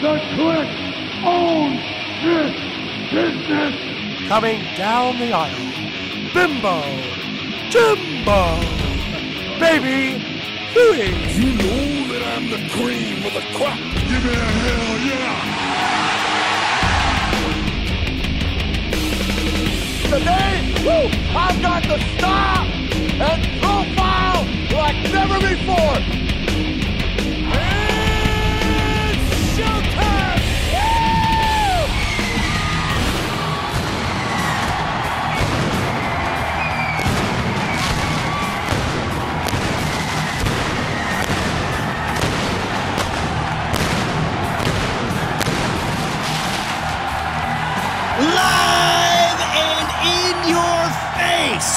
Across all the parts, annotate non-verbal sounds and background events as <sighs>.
The Kliq owns this business. Coming down the aisle, Bimbo, Jimbo, Baby Huey. You know that I'm the cream of the crop. Give me a hell yeah. Today, woo, I've got the style and profile like never before.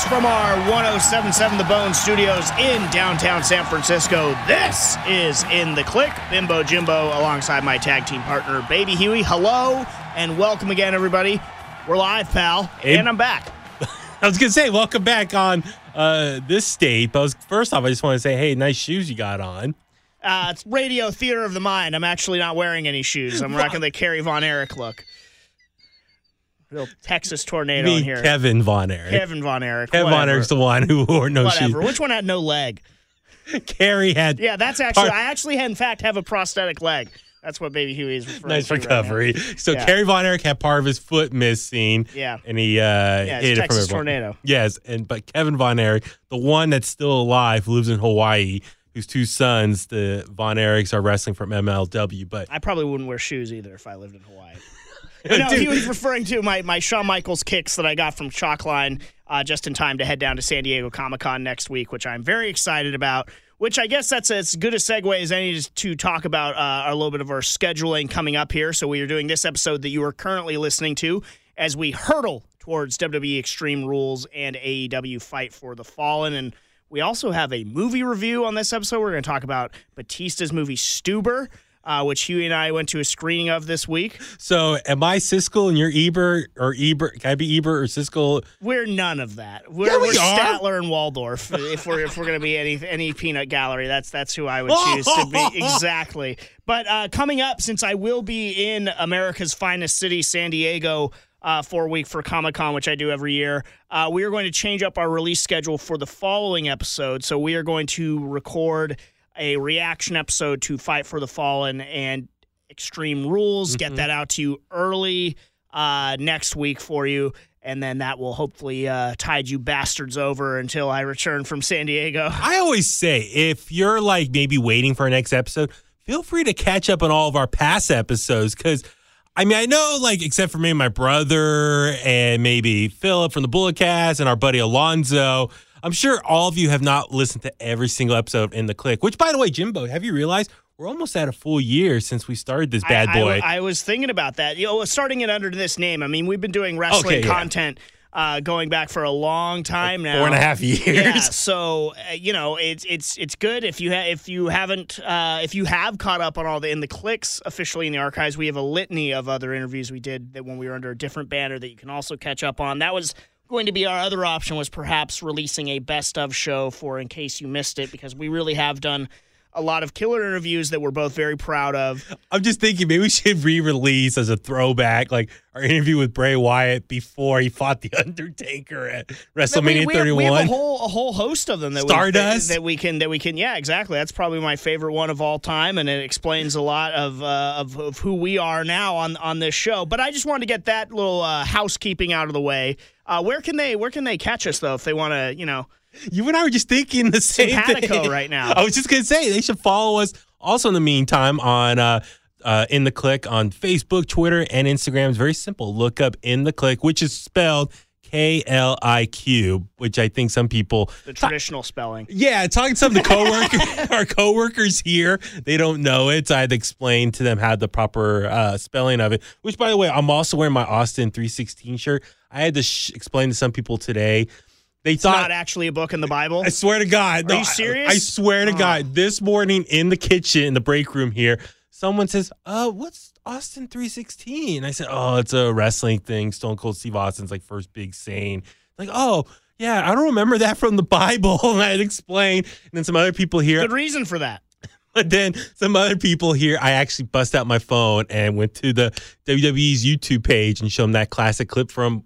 From our 1077 The Bone studios in downtown San Francisco. This is In the Kliq. Bimbo Jimbo alongside my tag team partner, Baby Huey. Hello and welcome again, everybody. We're live, pal, Hey. and I'm back. <laughs> I was gonna say, welcome back on uh, this state. But I was, first off, I just want to say, hey, nice shoes you got on. Uh, it's radio theater of the mind. I'm actually not wearing any shoes. I'm <laughs> rocking the Kerry Von Erich look. Real Texas tornado in mean, here. Kevin Von Erich. Kevin Von Erich. Kevin Von. Erich's the one who wore no Whatever. shoes. Which one had no leg? <laughs> Kerry had Yeah, that's actually. Part- I actually, had, in fact, have a prosthetic leg. That's what Baby Huey is referring nice to. right recovery. so Yeah. Kerry Von Erich had part of his foot missing. Yeah. and he uh, Yeah, hid it from everyone. tornado. Yes, and but Kevin Von Erich, the one that's still alive, who lives in Hawaii, whose two sons, the Von Erichs, are wrestling from MLW. But I probably wouldn't wear shoes either if I lived in Hawaii. No, Dude. he was referring to my, my Shawn Michaels kicks that I got from Chalkline uh, just in time to head down to San Diego Comic Con next week, which I'm very excited about. Which I guess that's as good a segue as any to- to talk about uh, a little bit of our scheduling coming up here. So we are doing this episode that you are currently listening to as we hurtle towards WWE Extreme Rules and AEW Fight for the Fallen. And we also have a movie review on this episode. We're going to talk about Batista's movie Stuber. Uh, which Huey and I went to a screening of this week. so, am I Siskel and you're Ebert, or Ebert? Can I be Ebert or Siskel? We're none of that. We're, Yeah, we we're. Statler and Waldorf. if we're if we're gonna be any any peanut gallery, that's that's who I would choose to be <laughs> exactly. But uh, coming up, since I will be in America's finest city, San Diego. Uh, for a week for Comic Con, which I do every year, uh, we are going to change up our release schedule for the following episode. So we are going to record a reaction episode to Fight for the Fallen and Extreme Rules. Get that out to you early uh, next week for you. And then that will hopefully uh, tide you bastards over until I return from San Diego. <laughs> I always say if you're like maybe waiting for our next episode, feel free to catch up on all of our past episodes because I mean I know like except for me, and my brother and maybe Philip from the Bullet Cast and our buddy Alonzo. I'm sure all of you have not listened to every single episode in the Kliq. Which by the way, Jimbo, have you realized we're almost at a full year since we started this bad I- I- boy? I, was thinking about that. You know, starting it under this name. I mean, we've been doing wrestling Okay, yeah. content uh, going back for a long time now. Four and a half years. Yeah, <laughs> so uh, you know it's it's it's good if you ha- if you haven't uh, if you have caught up on all the in the Kliqs officially in the archives. We have a litany of other interviews we did that when we were under a different banner that you can also catch up on. That was going to be our other option was perhaps releasing a best of show for in case you missed it because we really have done a lot of killer interviews that we're both very proud of. I'm just thinking maybe we should re-release as a throwback, like our interview with Bray Wyatt before he fought the <laughs> Undertaker at WrestleMania we, we have, 31. we have a whole a whole host of them that Stardust? we, that, that we can that we can yeah exactly that's probably my favorite one of all time and it explains a lot of uh, of, of who we are now on on this show. But I just wanted to get that little uh, housekeeping out of the way. Uh, where can they where can they catch us though if they want to you know You and I were just thinking the same Simpatico thing right now. <laughs> I was just gonna say they should follow us. Also, in the meantime, on uh, uh, in the Kliq on Facebook, Twitter, and Instagram. It's very simple. Look up in the Kliq, which is spelled K L I Q, which I think some people. the traditional spelling? Yeah, talking to some of the <laughs> coworkers, our coworkers here, they don't know it. So I had to explain to them how the proper uh, spelling of it. Which, by the way, I'm also wearing my Austin 316 shirt. I had to sh- explain to some people today. They It's thought not actually a book in the Bible. I swear to God. Are no, you I- serious? I, swear to Oh. God. This morning in the kitchen, in the break room here, someone says, uh, what's Austin 316? I said, oh, it's a wrestling thing. Stone Cold Steve Austin's like first big saying. Like, oh, yeah, I don't remember that from the Bible. <laughs> And I had explained. And then some other people here. Good reason for that. <laughs> But then some other people here, I actually bust out my phone and went to the WWE's YouTube page and showed them that classic clip from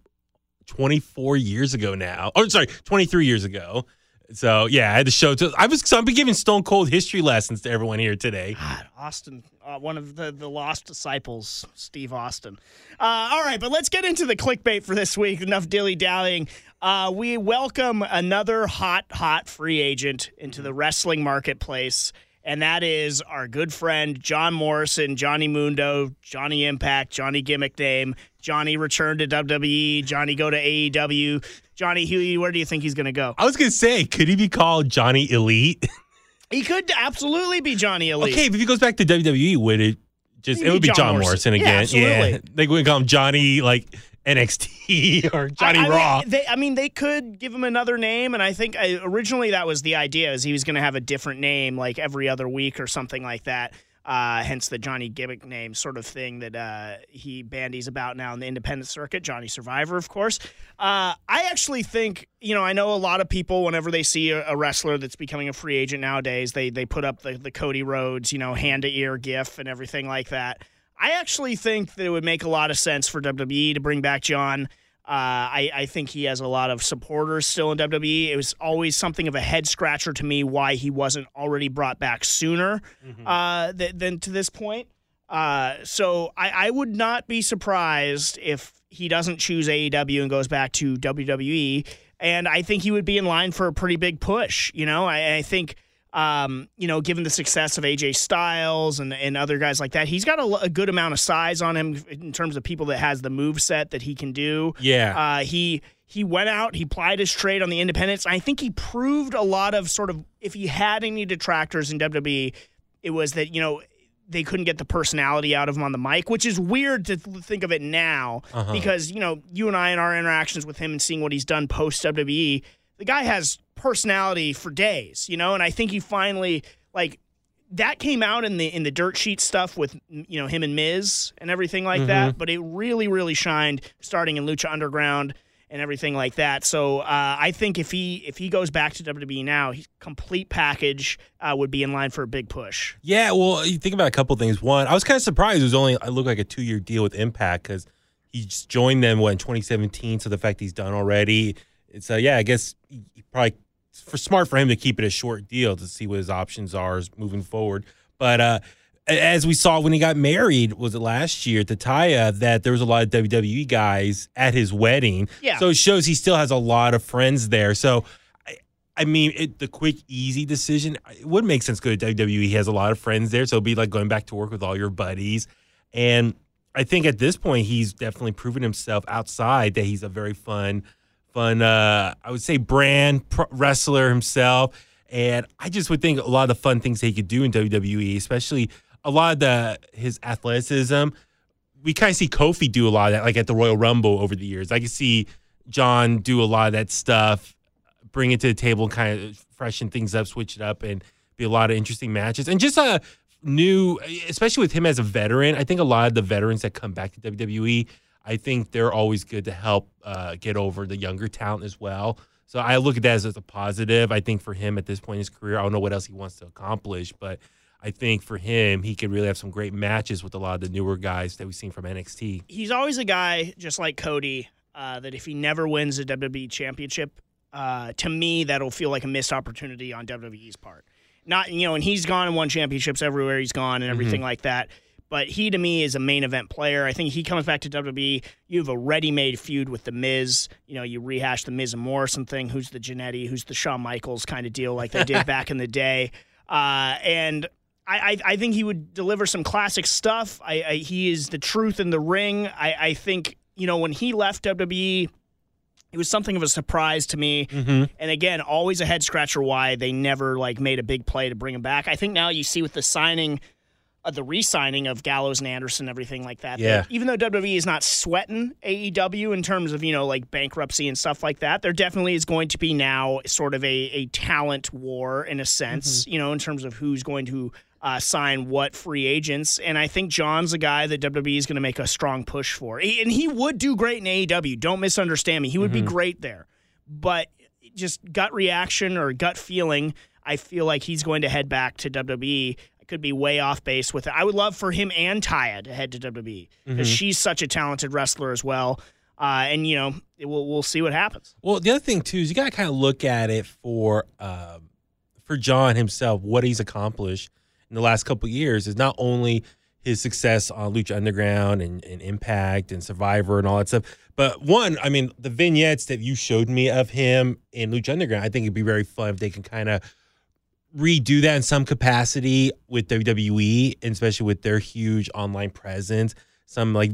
24 years ago now. Oh, sorry, 23 years ago. So yeah, I had to show. To, I was. So I've been giving Stone Cold history lessons to everyone here today. God, Austin, uh, one of the, the lost disciples, Steve Austin. Uh, all right, but let's get into the clickbait for this week. Enough dilly dallying. Uh, we welcome another hot, hot free agent into the wrestling marketplace, and that is our good friend John Morrison, Johnny Mundo, Johnny Impact, Johnny Gimmick Name. Johnny return to WWE. Johnny go to AEW. Johnny Huey, where do you think he's going to go? I was gonna say, could he be called Johnny Elite? <laughs> He could absolutely be Johnny Elite. okay, but if he goes back to WWE, would it just? He'd It would be John John Morrison. Morrison, Yeah, again. absolutely. <laughs> They would call him Johnny like NXT <laughs> or Johnny I, I Raw. Mean, they, I mean, they could give him another name, and I think I, originally that was the idea, is he was going to have a different name, like every other week or something like that. Uh, hence the Johnny Gimmick name sort of thing that uh, he bandies about now in the independent circuit. Johnny Survivor, of course. Uh, I actually think, you know, I know a lot of people whenever they see a, a wrestler that's becoming a free agent nowadays, they they put up the, the Cody Rhodes, you know, hand to ear gif and everything like that. I actually think that it would make a lot of sense for WWE to bring back John. Uh, I, I think he has a lot of supporters still in WWE. It was always something of a head scratcher to me why he wasn't already brought back sooner uh, th- than to this point. Uh, so I, I would not be surprised if he doesn't choose AEW and goes back to WWE. And I think he would be in line for a pretty big push. You know, I, I think um, you know, given the success of AJ Styles and, and other guys like that, he's got a, a good amount of size on him in terms of people that has the move set that he can do. Yeah. Uh, he he went out, he plied his trade on the independents. I think he proved a lot of sort of if he had any detractors in WWE, it was that you know they couldn't get the personality out of him on the mic, which is weird to th- think of it now Uh-huh. because you know you and I in our interactions with him and seeing what he's done post WWE, the guy has personality for days, you know, and I think he finally like that came out in the in the dirt sheet stuff with you know him and Miz and everything like Mm-hmm. that, but it really really shined starting in Lucha Underground and everything like that. So uh, I think if he if he goes back to WWE now, his complete package uh, would be in line for a big push. Yeah, well, you think about a couple things. One, I was kind of surprised it was only I looked like a two year deal with Impact because he just joined them what in 2017. So the fact he's done already, it's uh, yeah, I guess probably for smart for him to keep it a short deal to see what his options are as moving forward. But uh, as we saw when he got married, was it last year to Taya, that there was a lot of WWE guys at his wedding. Yeah. So it shows he still has a lot of friends there. So. I- I mean, it, the quick, easy decision, it would make sense to go to WWE. He has a lot of friends there. So it'd be like going back to work with all your buddies. And I think at this point, he's definitely proven himself outside that he's a very fun, fun, uh, I would say, brand pro- wrestler himself. And I just would think a lot of the fun things he could do in WWE, especially a lot of the his athleticism. We kind of see Kofi do a lot of that, like at the Royal Rumble over the years. I can see John do a lot of that stuff bring it to the table kind of freshen things up, switch it up, and be a lot of interesting matches. And just a new, especially with him as a veteran, I think a lot of the veterans that come back to WWE, I think they're always good to help uh, get over the younger talent as well. So I look at that as, as a positive. I think for him at this point in his career, I don't know what else he wants to accomplish, but I think for him, he could really have some great matches with a lot of the newer guys that we've seen from NXT. he's always a guy just like Cody uh, that if he never wins a WWE championship, uh, to me that'll feel like a missed opportunity on WWE's part. Not you know, and he's gone and won championships everywhere he's gone and everything like that. But he to me is a main event player. I think he comes back to WWE. You have a ready-made feud with the Miz. You know, you rehash the Miz and Morrison thing. Who's the Jannetty? Who's the Shawn Michaels kind of deal like they did <laughs> back in the day? Uh, and I, I, I think he would deliver some classic stuff. I, I he is the truth in the ring. I, I think you know when he left WWE, it was something of a surprise to me. Mm-hmm. And again, always a head scratcher why they never like made a big play to bring him back. I think now you see with the signing. Uh, the re-signing of Gallows and Anderson, everything like that. Yeah. that even though WWE is not sweating AEW in terms of you know like bankruptcy and stuff like that, there definitely is going to be now sort of a a talent war in a sense. You know, in terms of who's going to uh, sign what free agents. And I think John's a guy that WWE is going to make a strong push for. He- And he would do great in AEW. Don't misunderstand me. He would be great there. But just gut reaction or gut feeling, I feel like he's going to head back to WWE. Could be way off base with it. I would love for him and Taya to head to WWE because she's such a talented wrestler as well. Uh, and you know, we'll we'll see what happens. Well, the other thing too is you got to kind of look at it for um, for John himself. What he's accomplished in the last couple of years is not only his success on Lucha Underground and, and Impact and Survivor and all that stuff, but one, I mean, the vignettes that you showed me of him in Lucha Underground, I think it'd be very fun if they can kind of redo that in some capacity with WWE, and especially with their huge online presence. Some like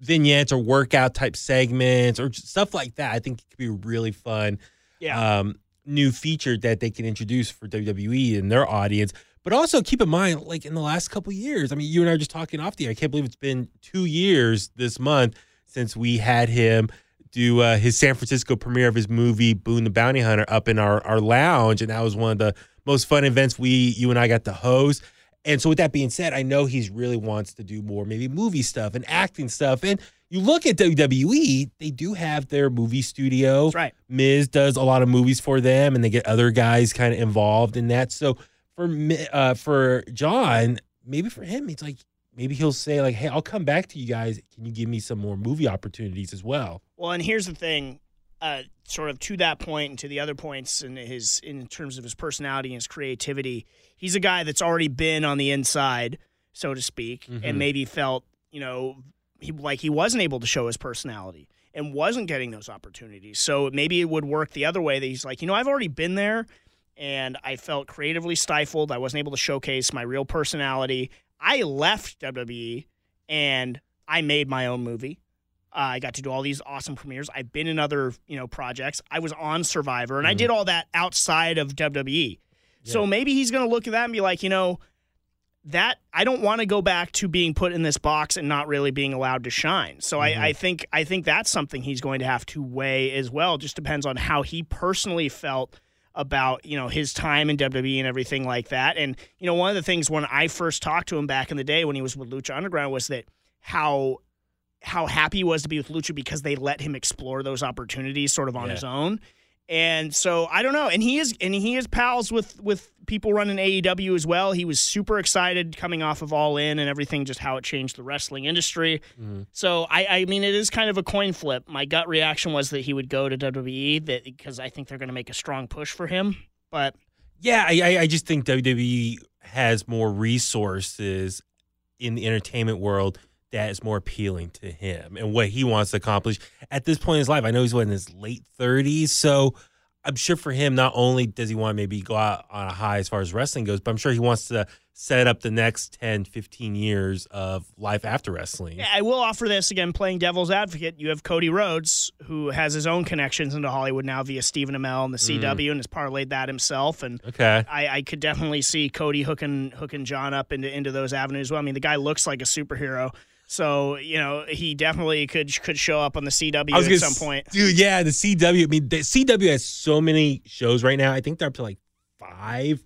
vignettes or workout type segments or stuff like that. I think it could be really fun Yeah. um, new feature that they can introduce for WWE and their audience. But also keep in mind, like in the last couple of years, I mean, you and I are just talking off the air. I can't believe it's been two years this month since we had him do uh, his San Francisco premiere of his movie Boone the Bounty Hunter up in our, our lounge. And that was one of the most fun events we, you and I got to host. And so with that being said, I know he's really wants to do more maybe movie stuff and acting stuff. And you look at WWE, they do have their movie studio. That's right. Miz does a lot of movies for them, and they get other guys kind of involved in that. So for uh, for John, maybe for him, it's like maybe he'll say like, "Hey, I'll come back to you guys. Can you give me some more movie opportunities as well?" Well, and here's the thing, uh, sort of to that point and to the other points in his in terms of his personality and his creativity, he's a guy that's already been on the inside, so to speak, Mhm. and maybe felt you know he like he wasn't able to show his personality and wasn't getting those opportunities. So maybe it would work the other way that he's like, you know, I've already been there, and I felt creatively stifled. I wasn't able to showcase my real personality. I left WWE and I made my own movie. Uh, I got to do all these awesome premieres. I've been in other, you know, projects. I was on Survivor, and I did all that outside of WWE. So maybe he's going to look at that and be like, you know, that I don't want to go back to being put in this box and not really being allowed to shine. So I, I think I think that's something he's going to have to weigh as well. Just depends on how he personally felt about you know his time in WWE and everything like that. And you know, one of the things when I first talked to him back in the day when he was with Lucha Underground was that how how happy he was to be with Lucha because they let him explore those opportunities sort of on Yeah. his own. And so I don't know. And he is and he is pals with with people running AEW as well. He was super excited coming off of All In and everything, just how it changed the wrestling industry. Mm-hmm. So I, I mean, it is kind of a coin flip. My gut reaction was that he would go to WWE that because I think they're going to make a strong push for him. But Yeah, I- I just think WWE has more resources in the entertainment world that is more appealing to him and what he wants to accomplish at this point in his life. I know he's what, in his late 30s, so I'm sure for him, not only does he want to maybe go out on a high as far as wrestling goes, but I'm sure he wants to set up the next 10, 15 years of life after wrestling. Yeah, I will offer this again, playing devil's advocate. You have Cody Rhodes, who has his own connections into Hollywood now via Stephen Amell and the mm. CW, and has parlayed that himself. And Okay. I, I could definitely see Cody hooking hooking John up into into those avenues. Well, I mean, the guy looks like a superhero, so you know he definitely could could show up on the CW at some s- point. dude. Yeah, the CW. I mean, the CW has so many shows right now. I think they're up to like five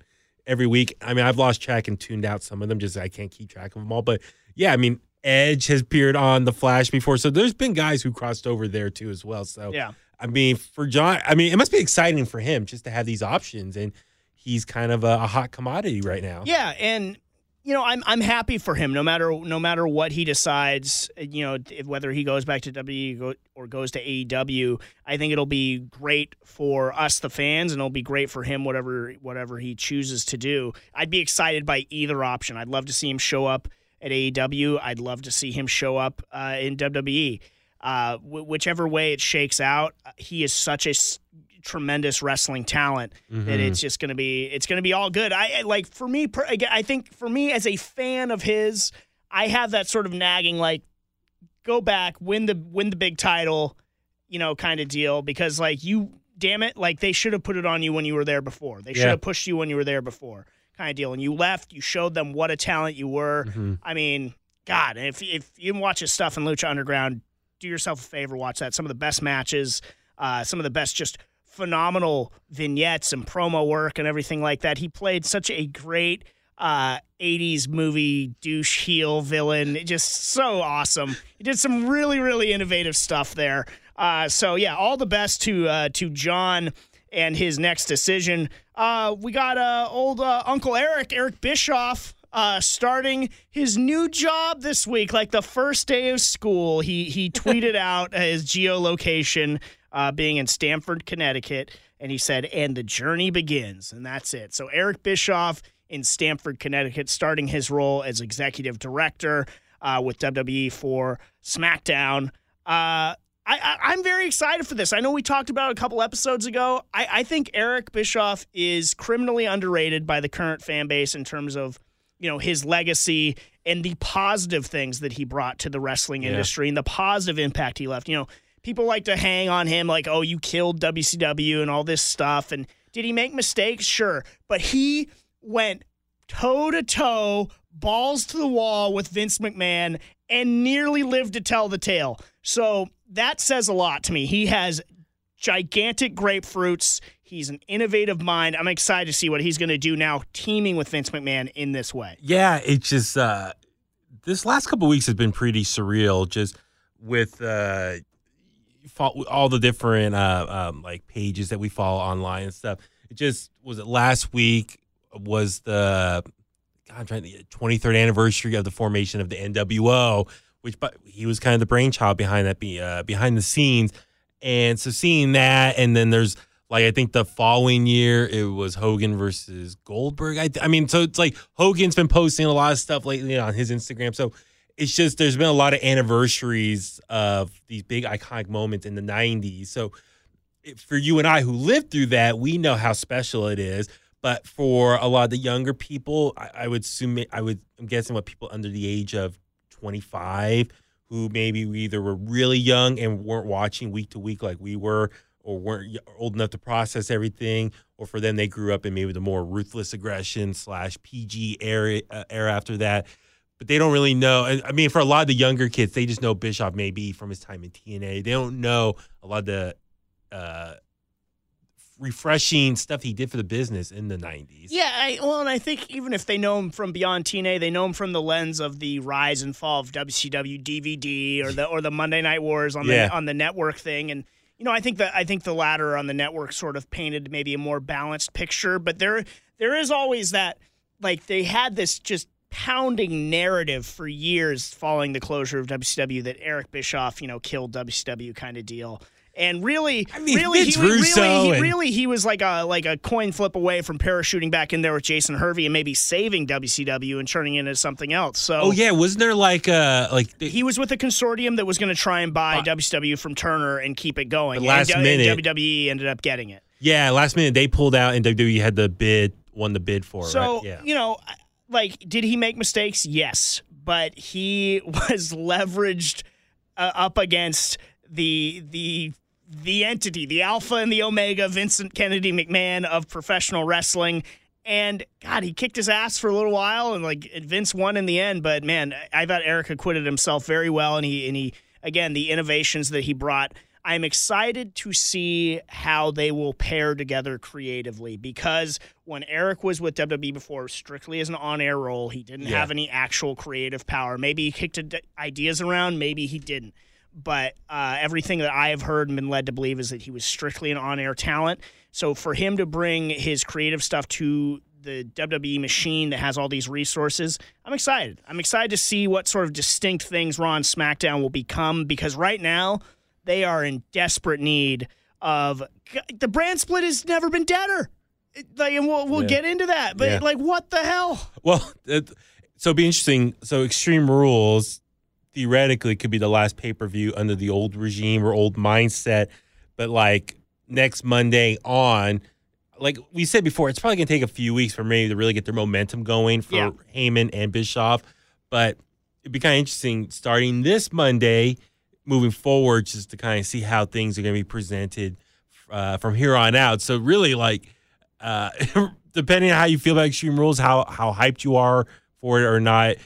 every week. I mean, I've lost track and tuned out some of them. Just I can't keep track of them all. But yeah, I mean, Edge has appeared on the Flash before, so there's been guys who crossed over there too as well. So Yeah. I mean, for John, I mean, it must be exciting for him just to have these options, and he's kind of a, a hot commodity right now. Yeah, and you know, I'm I'm happy for him. No matter no matter what he decides, you know, whether he goes back to WWE or goes to AEW, I think it'll be great for us, the fans, and it'll be great for him, whatever whatever he chooses to do. I'd be excited by either option. I'd love to see him show up at AEW. I'd love to see him show up uh, in WWE. Uh, wh- whichever way it shakes out, uh, he is such a tremendous wrestling talent that it's just going to be it's going to be all good. I I- like for me per, I think for me as a fan of his, I have that sort of nagging like go back, win the win the big title, you know, kind of deal because like you damn it, like they should have put it on you when you were there before. They should have pushed you when you were there before. Kind of deal. And you left, you showed them what a talent you were. I mean, God, if if you watch his stuff in Lucha Underground, do yourself a favor, watch that. Some of the best matches, uh, some of the best just phenomenal vignettes and promo work and everything like that. He played such a great uh, 80s movie douche heel villain. Just so awesome. He did some really, really innovative stuff there. Uh, so yeah, all the best to uh, to John and his next decision. Uh, we got uh, old uh, Uncle Eric, Eric Bischoff. uh, starting his new job this week, like the first day of school. He he tweeted <laughs> out his geolocation uh, being in Stamford, Connecticut, and he said, "And the journey begins," and that's it. So Eric Bischoff in Stamford, Connecticut, starting his role as executive director uh, with WWE for SmackDown. Uh, I, I, am very excited for this. I know we talked about it a couple episodes ago. I, I think Eric Bischoff is criminally underrated by the current fan base in terms of you know his legacy and the positive things that he brought to the wrestling Yeah. industry and the positive impact he left. You know, people like to hang on him like, "Oh, you killed WCW" and all this stuff. And did he make mistakes? Sure, but he went toe to toe, balls to the wall with Vince McMahon and nearly lived to tell the tale. So that says a lot to me. He has gigantic grapefruits. He's an innovative mind. I'm excited to see what he's going to do now, teaming with Vince McMahon in this way. Yeah, it's just uh this last couple weeks has been pretty surreal just with uh fo- all the different uh um, like pages that we follow online and stuff. It just was it last week was the God, I'm trying to 23rd anniversary of the formation of the NWO, which but he was kind of the brainchild behind that uh, behind the scenes. And so seeing that and then there's like I think the following year it was Hogan versus Goldberg. I, I mean, so it's like Hogan's been posting a lot of stuff lately on his Instagram. So it's just there's been a lot of anniversaries of these big iconic moments in the 90s. So for you and I who lived through that, we know how special it is. But for a lot of the younger people, I, I would assume I would I'm guessing what people under the age of 25 who maybe either were really young and weren't watching week to week like we were, or weren't old enough to process everything, or for them they grew up in maybe the more ruthless aggression slash PG era uh, era after that. But they don't really know. I I mean, for a lot of the younger kids, they just know Bischoff maybe from his time in TNA. They don't know a lot of the uh, refreshing stuff he did for the business in the 90s. Yeah, I, well, and I think even if they know him from beyond TNA, they know him from the lens of the rise and fall of WCW DVD or the or the Monday Night Wars on Yeah. the on the network thing. And you know, I think that I think the latter on the network sort of painted maybe a more balanced picture. But there there is always that like they had this just pounding narrative for years following the closure of WCW that Eric Bischoff, you know, killed WCW kind of deal. And really, I mean, really, he, really, Russo he, and- really, he was like a like a coin flip away from parachuting back in there with Jason Hervey and maybe saving WCW and turning it into something else. So Oh yeah, wasn't there like uh like the, he was with a consortium that was going to try and buy But- WCW from Turner and keep it going. Last and, minute- and WWE ended up getting it. yeah last minute they pulled out and WWE had the bid won the bid for it. So right? yeah. you know, like, did he make mistakes? Yes, but he <laughs> was leveraged uh, up against the the the entity, the alpha and the omega, Vincent Kennedy McMahon of professional wrestling. And God, he kicked his ass for a little while, and like Vince won in the end. But man, I thought Eric acquitted himself very well, and he and he again the innovations that he brought. I'm excited to see how they will pair together creatively because when Eric was with WWE before, strictly as an on-air role, he didn't Yeah. have any actual creative power. Maybe he kicked ideas around, maybe he didn't. But uh, everything that I have heard and been led to believe is that he was strictly an on-air talent. So for him to bring his creative stuff to the WWE machine that has all these resources, I'm excited. I'm excited to see what sort of distinct things Raw and SmackDown will become because right now they are in desperate need of the brand split has never been deader. Like, and we'll we'll Yeah. get into that, but Yeah. like, what the hell? Well, it, so it'd be interesting. So Extreme Rules theoretically could be the last pay per view under the old regime or old mindset, but like next Monday on, like we said before, it's probably gonna take a few weeks for maybe to really get their momentum going for Yeah. Heyman and Bischoff, but it'd be kind of interesting starting this Monday, moving forward, just to kind of see how things are gonna be presented uh, from here on out. So really, like uh, <laughs> depending on how you feel about Extreme Rules, how how hyped you are for it or not,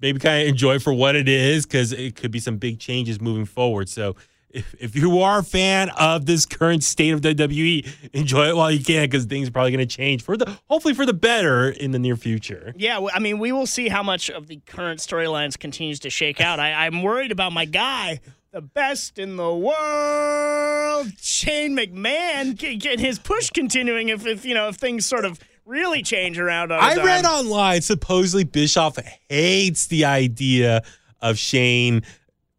maybe kind of enjoy for what it is because it could be some big changes moving forward. So. If, if you are a fan of this current state of WWE, enjoy it while you can because things are probably going to change for the hopefully for the better in the near future. Yeah, I mean, we will see how much of the current storylines continues to shake out. I, I'm worried about my guy, the best in the world, Shane McMahon, get, get his push continuing. If, if you know if things sort of really change around I read online supposedly Bischoff hates the idea of Shane,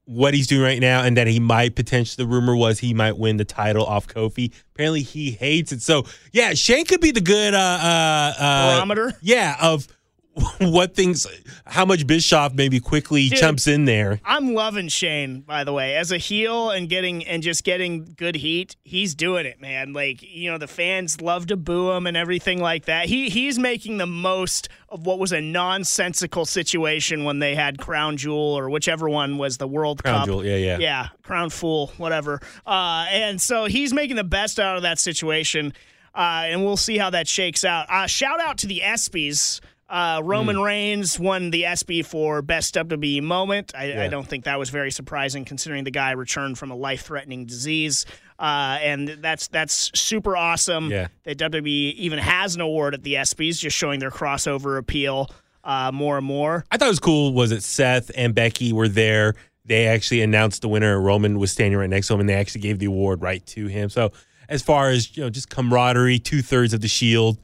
what he's doing right now, and that he might potentially. The rumor was he might win the title off Kofi. Apparently, he hates it. So yeah, Shane could be the good uh, uh, uh, Barometer? Yeah, of <laughs> what things, how much Bischoff maybe quickly Dude. jumps in there. I'm loving Shane, by the way, as a heel and getting and just getting good heat. He's doing it, man. Like you know, the fans love to boo him and everything like that. He he's making the most of what was a nonsensical situation when they had Crown Jewel or whichever one was the World Crown Cup. Jewel, yeah, yeah. yeah, Crown Fool, whatever. Uh, and so he's making the best out of that situation, uh, and we'll see how that shakes out. Uh, shout out to the ESPYS. Uh, Roman Reigns won the ESPY for best WWE moment. I, I don't think that was very surprising, considering the guy returned from a life-threatening disease, uh, and that's that's super awesome. Yeah. that WWE even has an award at the ESPYS, just showing their crossover appeal uh, more and more. I thought it was cool was that Seth and Becky were there. They actually announced the winner. Roman was standing right next to him, and they actually gave the award right to him. So, as far as you know, just camaraderie, two thirds of the Shield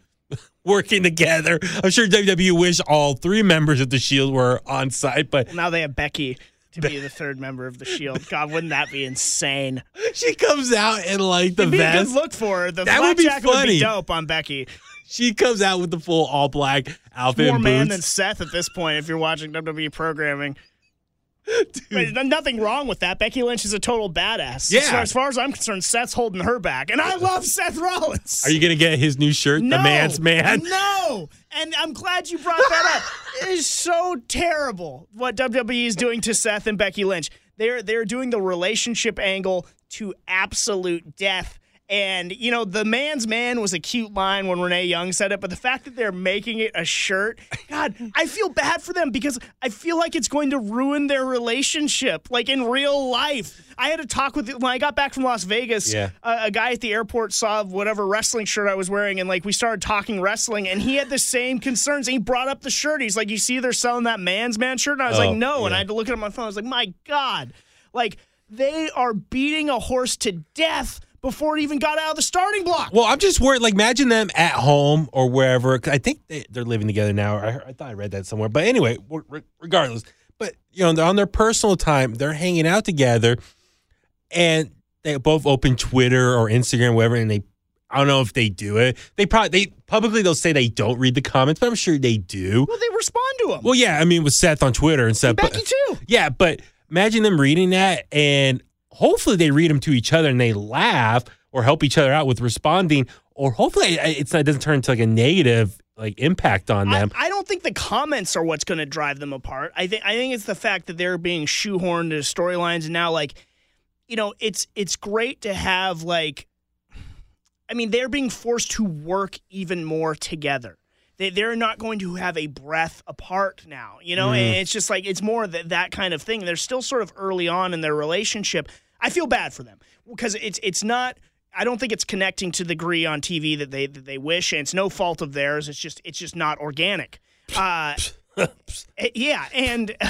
working together. I'm sure WWE wish all three members of the Shield were on site, but Now they have Becky to be the third member of the Shield. God, wouldn't that be insane? she comes out in like the It'd be a good look for her. The That would be jacket would funny. be dope on Becky. She comes out with the full all black outfit More and man than Seth at this point. If you're watching WWE programming. There's nothing wrong with that. Becky Lynch is a total badass. Yeah. So as far as I'm concerned, Seth's holding her back, and I love Seth Rollins. Are you gonna get his new shirt, no, the man's man? No. And I'm glad you brought that up. It is so terrible what WWE is doing to Seth and Becky Lynch. They're they're doing the relationship angle to absolute death. And you know, the man's man was a cute line when Renee Young said it, but the fact that they're making it a shirt, God, I feel bad for them because I feel like it's going to ruin their relationship, like in real life. I had a talk with when I got back from Las Vegas. Yeah. a, a guy at the airport saw whatever wrestling shirt I was wearing, and like we started talking wrestling, and he had the same concerns. He brought up the shirt. He's like, "You see, they're selling that man's man shirt." And I was Oh, like, "No," and. I had to look at it on my phone. I was like, "My God!" Like they are beating a horse to death before it even got out of the starting block. Well, I'm just worried. Like, imagine them at home or wherever. I think they, they're living together now. I, I thought I read that somewhere. But anyway, regardless. But you know, they're on their personal time. They're hanging out together, and they both open Twitter or Instagram, whatever. And they, I don't know if they do it. They probably they publicly they'll say they don't read the comments, but I'm sure they do. Well, they respond to them. Well, yeah. I mean, with Seth on Twitter and stuff. but- Becky too. yeah, but imagine them reading that and hopefully they read them to each other and they laugh or help each other out with responding or hopefully it's not, it doesn't turn into like a negative like impact on them. I don't think the comments are what's going to drive them apart. I think I think it's the fact that they're being shoehorned into storylines and now like you know, it's it's great to have like I mean, they're being forced to work even more together. They they're not going to have a breath apart now, you know? And it's just like it's more that that kind of thing. They're still sort of early on in their relationship. I feel bad for them because it's it's not I don't think it's connecting to the degree on TV that they that they wish, and it's no fault of theirs. It's just it's just not organic. <laughs> Uh, <laughs> eh, yeah, and <laughs>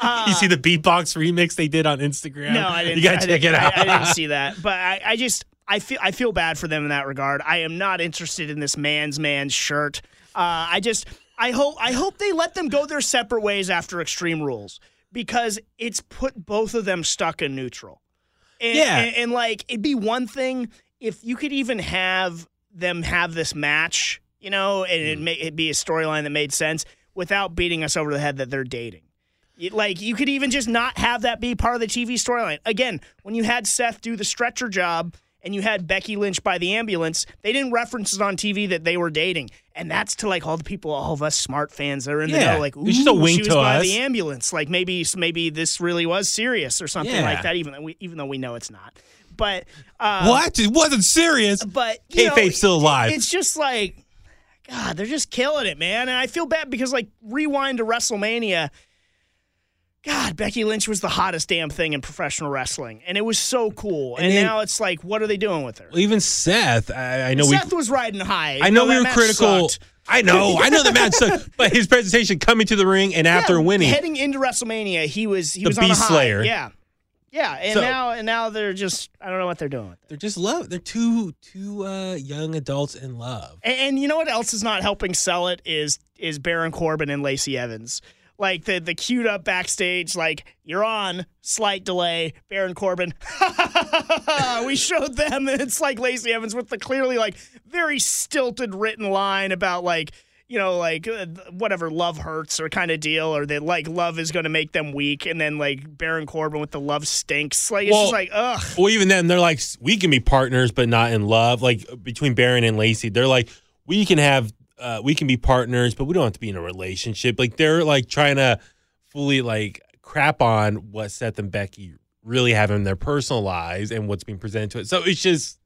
uh, you see the beatbox remix they did on Instagram? no, I didn't. You gotta I check didn't- it out. I, I didn't see that, but I, I just I feel I feel bad for them in that regard. I am not interested in this man's man's shirt. Uh, I just I hope I hope they let them go their separate ways after Extreme Rules because it's put both of them stuck in neutral. And, Yeah. and, and like it'd be one thing if you could even have them have this match, you know, and Mm. it it'd be a storyline that made sense without beating us over the head that they're dating. Like you could even just not have that be part of the TV storyline. Again, when you had Seth do the stretcher job and you had Becky Lynch by the ambulance, they didn't reference it on TV that they were dating, and that's to like all the people, all of us smart fans that are in the Yeah. know, like, ooh, just a wink she was to by the ambulance. Like maybe maybe this really was serious or something Yeah. like that. Even though we even though we know it's not, but uh, what? It wasn't serious. but you know, still alive. It's just like, God, they're just killing it, man. And I feel bad because, like, rewind to WrestleMania. God, Becky Lynch was the hottest damn thing in professional wrestling, and it was so cool. And, And then- now it's like, what are they doing with her? Even Seth, I, I know we Seth was riding high. I know we were critical. sucked. I know, I know the match sucked, <laughs> but his presentation coming to the ring and after Yeah, winning, heading into WrestleMania, he was he The was on Beast high. Slayer. Yeah, Yeah, and So- now and now they're just I don't know what they're doing. They're just love. They're two two uh, young adults in love. And, and you know what else is not helping sell it is is Baron Corbin and Lacey Evans. Like the the queued up backstage, like you're on, slight delay, Baron Corbin. <laughs> we showed them, and it's like Lacey Evans with the clearly like very stilted written line about like you know like uh, whatever love hurts or kind of deal, or that like love is going to make them weak, and then like Baron Corbin with the love stinks. Like it's just like ugh. Well, even then, they're like, we can be partners, but not in love. Like between Baron and Lacey, they're like, we can have, uh, we can be partners, but we don't have to be in a relationship. Like they're like trying to fully like crap on what Seth and Becky really have in their personal lives and what's being presented to it. So it's just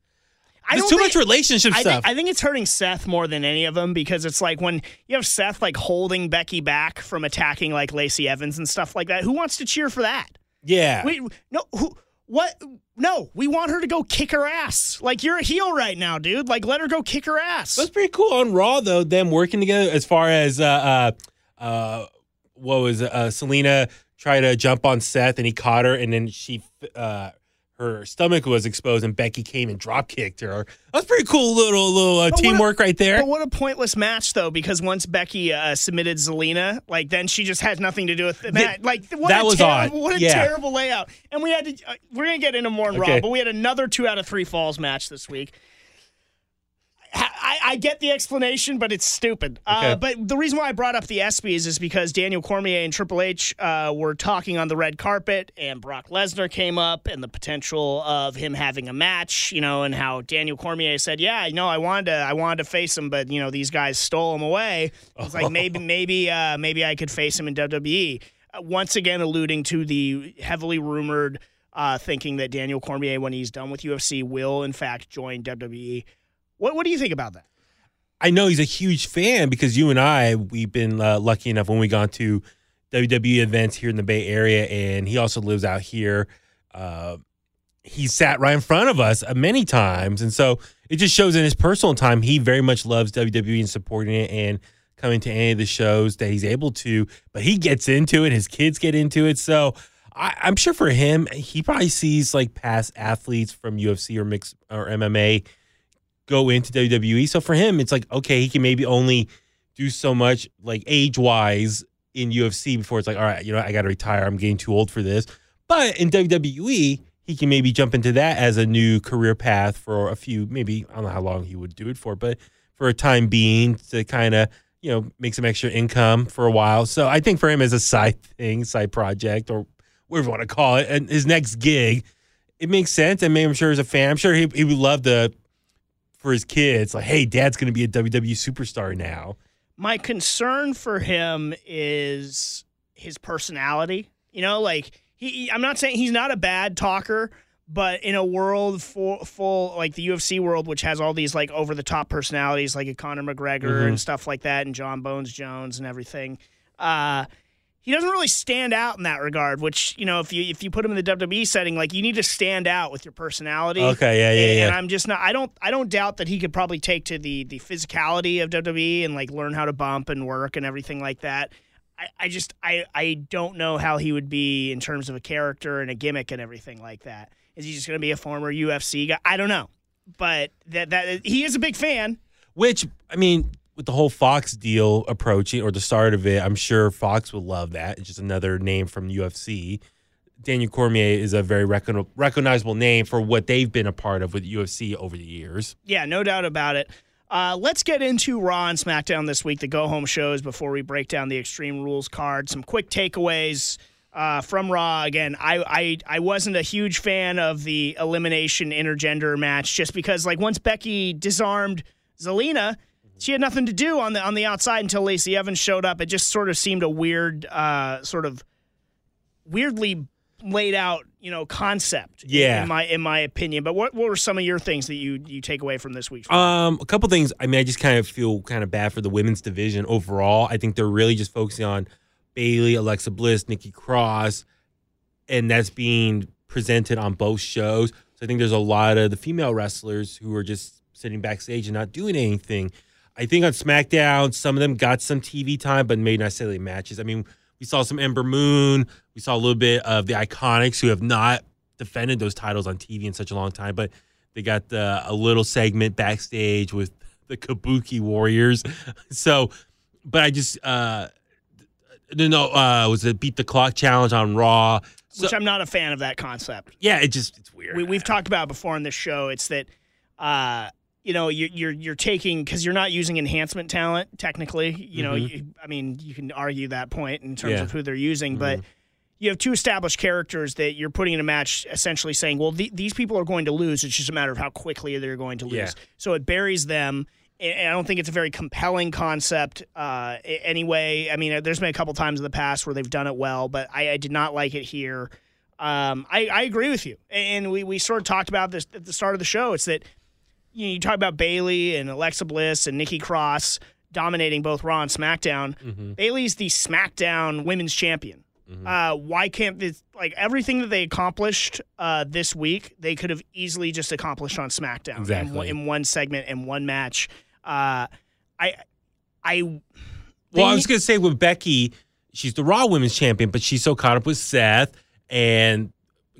I there's too think- much relationship I stuff. think, I think it's hurting Seth more than any of them because it's like when you have Seth like holding Becky back from attacking like Lacey Evans and stuff like that. Who wants to cheer for that? yeah. We no who what no, we want her to go kick her ass. Like you're a heel right now, dude. Like let her go kick her ass. That's pretty cool on Raw though. Them working together as far as uh uh uh what was uh Zelina tried to jump on Seth and he caught her and then she uh her stomach was exposed and Becky came and drop kicked her. That's pretty cool little little uh, what a- teamwork right there. But what a pointless match, though, because once Becky uh, submitted Zelina, like then she just had nothing to do with the match. Like what that a was terrible, odd. What a Yeah. terrible layout. And we had to. Uh, we're gonna get into more in Okay. Raw, but we had another two out of three falls match this week. I, I- get the explanation, but it's stupid. Uh, but the reason why I brought up the ESPYS is because Daniel Cormier and Triple H uh, were talking on the red carpet, and Brock Lesnar came up, and the potential of him having a match, you know, and how Daniel Cormier said, "Yeah, no, I wanted to, I wanted to face him, but you know, these guys stole him away." It's like <laughs> maybe, maybe, uh, maybe I could face him in WWE. Uh, once again, alluding to the heavily rumored. Uh, thinking that Daniel Cormier, when he's done with UFC, will in fact join WWE. What What do you think about that? I know he's a huge fan because you and I we've been uh, lucky enough when we gone to WWE events here in the Bay Area, and he also lives out here. Uh, he sat right in front of us uh, many times, and so it just shows in his personal time he very much loves WWE and supporting it and coming to any of the shows that he's able to. But he gets into it; his kids get into it, so. I, I'm sure for him, he probably sees like past athletes from UFC or mix or MMA go into WWE. So for him, it's like okay, he can maybe only do so much like age wise in UFC before it's like all right, you know, I got to retire. I'm getting too old for this. But in WWE, he can maybe jump into that as a new career path for a few, maybe I don't know how long he would do it for, but for a time being to kind of you know make some extra income for a while. So I think for him as a side thing, side project, or whatever you want to call it, and his next gig, it makes sense. And I'm sure as a fan, I'm sure he, he would love to for his kids, like, hey, dad's going to be a WWE superstar now. My concern for him is his personality. You know, like he, I'm not saying he's not a bad talker, but in a world full, full like the UFC world, which has all these like over the top personalities, like a Conor McGregor and stuff like that, and Jon Bones Jones and everything, uh, he doesn't really stand out in that regard. Which you know, if you if you put him in the WWE setting, like you need to stand out with your personality. Okay, yeah, yeah, and, yeah. And I'm just not. I don't. I don't doubt that he could probably take to the the physicality of WWE and like learn how to bump and work and everything like that. I, I just I I don't know how he would be in terms of a character and a gimmick and everything like that. Is he just going to be a former UFC guy? I don't know, but that that he is a big fan. Which, I mean, with the whole Fox deal approaching or the start of it, I'm sure Fox would love that. It's just another name from UFC. Daniel Cormier is a very recon- recognizable name for what they've been a part of with UFC over the years. Yeah, no doubt about it. Uh, let's get into Raw and SmackDown this week, the go home shows, before we break down the Extreme Rules card. Some quick takeaways uh, from Raw. Again, I, I I wasn't a huge fan of the elimination intergender match just because, like, once Becky disarmed Zelina, she had nothing to do on the on the outside until Lacey Evans showed up. It just sort of seemed a weird, uh, sort of weirdly laid out, you know, concept. in- Yeah. in my in my opinion. But what what were some of your things that you you take away from this week's? Um, a couple things. I mean, I just kind of feel kind of bad for the women's division overall. I think they're really just focusing on Bayley, Alexa Bliss, Nikki Cross, and that's being presented on both shows. So I think there's a lot of the female wrestlers who are just sitting backstage and not doing anything. I think on SmackDown, some of them got some TV time, but maybe not necessarily matches. I mean, we saw some Ember Moon. We saw a little bit of the Iconics who have not defended those titles on TV in such a long time, but they got the, a little segment backstage with <laughs> the Kabuki Warriors. <laughs> So, but I just uh no no uh was it beat the clock challenge on Raw. So, which I'm not a fan of that concept. yeah, it just it's weird. We, we've talked about it before on this show. It's that, uh, you know, you're you're, you're taking because you're not using enhancement talent technically. You know, you, I mean, you can argue that point in terms Mm-hmm. Yeah. of who they're using, but you have two established characters that you're putting in a match, essentially saying, well, the, these people are going to lose. It's just a matter of how quickly they're going to lose. Yeah. So it buries them. And and I don't think it's a very compelling concept uh, anyway. I mean, there's been a couple times in the past where they've done it well, but I, I did not like it here. Um, I, I agree with you. And we, we sort of talked about this at the start of the show. It's that you, know, you talk about Bayley and Alexa Bliss and Nikki Cross dominating both Raw and SmackDown. Bayley's the SmackDown Women's Champion. Uh, why can't this like everything that they accomplished uh, this week? They could have easily just accomplished on SmackDown in, Exactly. one, in one segment and one match. Uh, I, I. Well, I was gonna say with Becky, she's the Raw Women's Champion, but she's so caught up with Seth and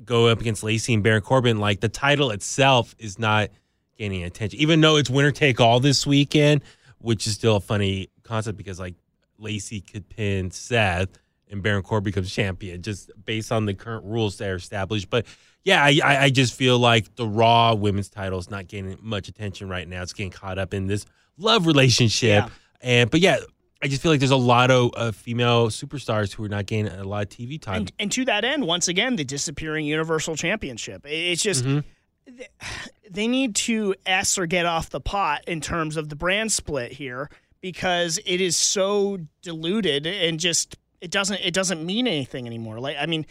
go up against Lacey and Baron Corbin. Like the title itself is not gaining attention, even though it's winner take all this weekend, which is still a funny concept because like Lacey could pin Seth and Baron Corbin becomes champion just based on the current rules that are established. But yeah, I, I, I just feel like the Raw Women's title is not gaining much attention right now. It's getting caught up in this love relationship. Yeah. And but yeah, I just feel like there's a lot of uh, female superstars who are not getting a lot of TV time. And, and to that end, once again, the disappearing Universal Championship. It's just Mm-hmm. Th- <sighs> they need to s or get off the pot in terms of the brand split here because it is so diluted and just it doesn't it doesn't mean anything anymore. Like I mean.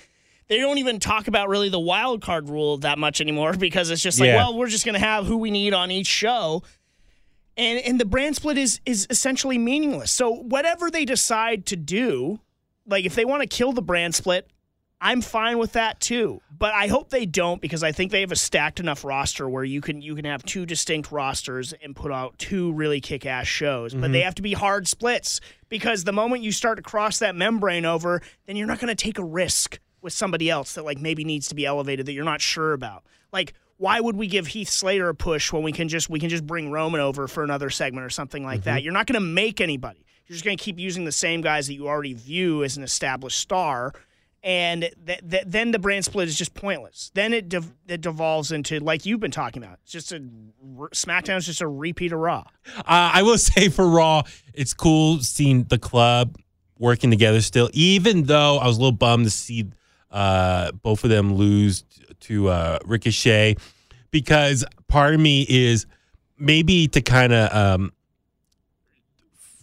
They don't even talk about really the wild card rule that much anymore <laughs> because it's just like, Yeah. well, we're just going to have who we need on each show and and the brand split is is essentially meaningless. So whatever they decide to do, like if they want to kill the brand split, I'm fine with that too. But I hope they don't because I think they have a stacked enough roster where you can you can have two distinct rosters and put out two really kick ass shows. But they mm-hmm. have to be hard splits because the moment you start to cross that membrane over, then you're not going to take a risk with somebody else that like maybe needs to be elevated that you're not sure about. Like why would we give Heath Slater a push when we can just we can just bring Roman over for another segment or something like that? Mm-hmm. You're not going to make anybody. You're just going to keep using the same guys that you already view as an established star, and th- th- then the brand split is just pointless. Then it it devolves into like you've been talking about. It's just a SmackDown's just a repeat of Raw. Uh, I will <laughs> say for Raw, it's cool seeing the club working together still, even though I was a little bummed to see uh, both of them lose to uh, Ricochet because part of me is maybe to kind of um,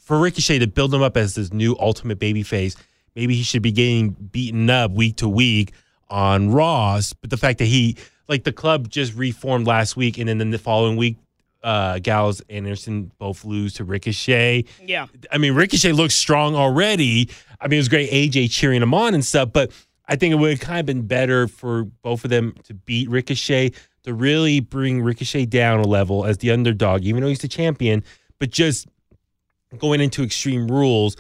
for Ricochet to build him up as this new ultimate babyface. Maybe he should be getting beaten up week to week on Raws, but the fact that he like the club just reformed last week, and then the following week, uh, Gallows and Anderson both lose to Ricochet. Yeah, I mean, Ricochet looks strong already. I mean, it was great AJ cheering him on and stuff, but I think it would have kind of been better for both of them to beat Ricochet, to really bring Ricochet down a level as the underdog, even though he's the champion, but just going into extreme rules.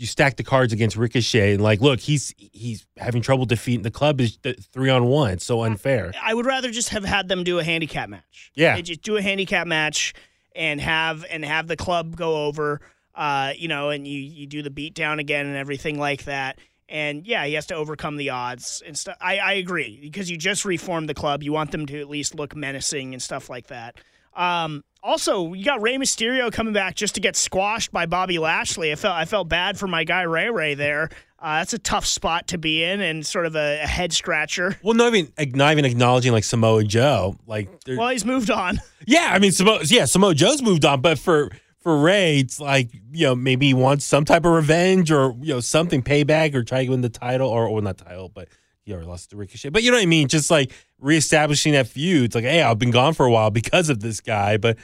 You stack the cards against Ricochet and like, look, he's he's having trouble defeating the club is three on one. It's so unfair. I would rather just have had them do a handicap match. Yeah. They just do a handicap match and have and have the club go over, uh, you know, and you you do the beat down again and everything like that. And yeah, he has to overcome the odds and stuff. I, I agree because you just reformed the club. You want them to at least look menacing and stuff like that. Um, also, you got Rey Mysterio coming back just to get squashed by Bobby Lashley. I felt I felt bad for my guy Ray Ray there. Uh, that's a tough spot to be in and sort of a, a head scratcher. Well, not even not even acknowledging like Samoa Joe. Like, they're- Well, he's moved on. <laughs> yeah, I mean, Samoa, yeah, Samoa Joe's moved on, but for for Rey, it's like you know maybe he wants some type of revenge or you know something payback or try to win the title or or not title, but he already lost to Ricochet. But you know what I mean? Just like reestablishing that feud. It's like, hey, I've been gone for a while because of this guy, but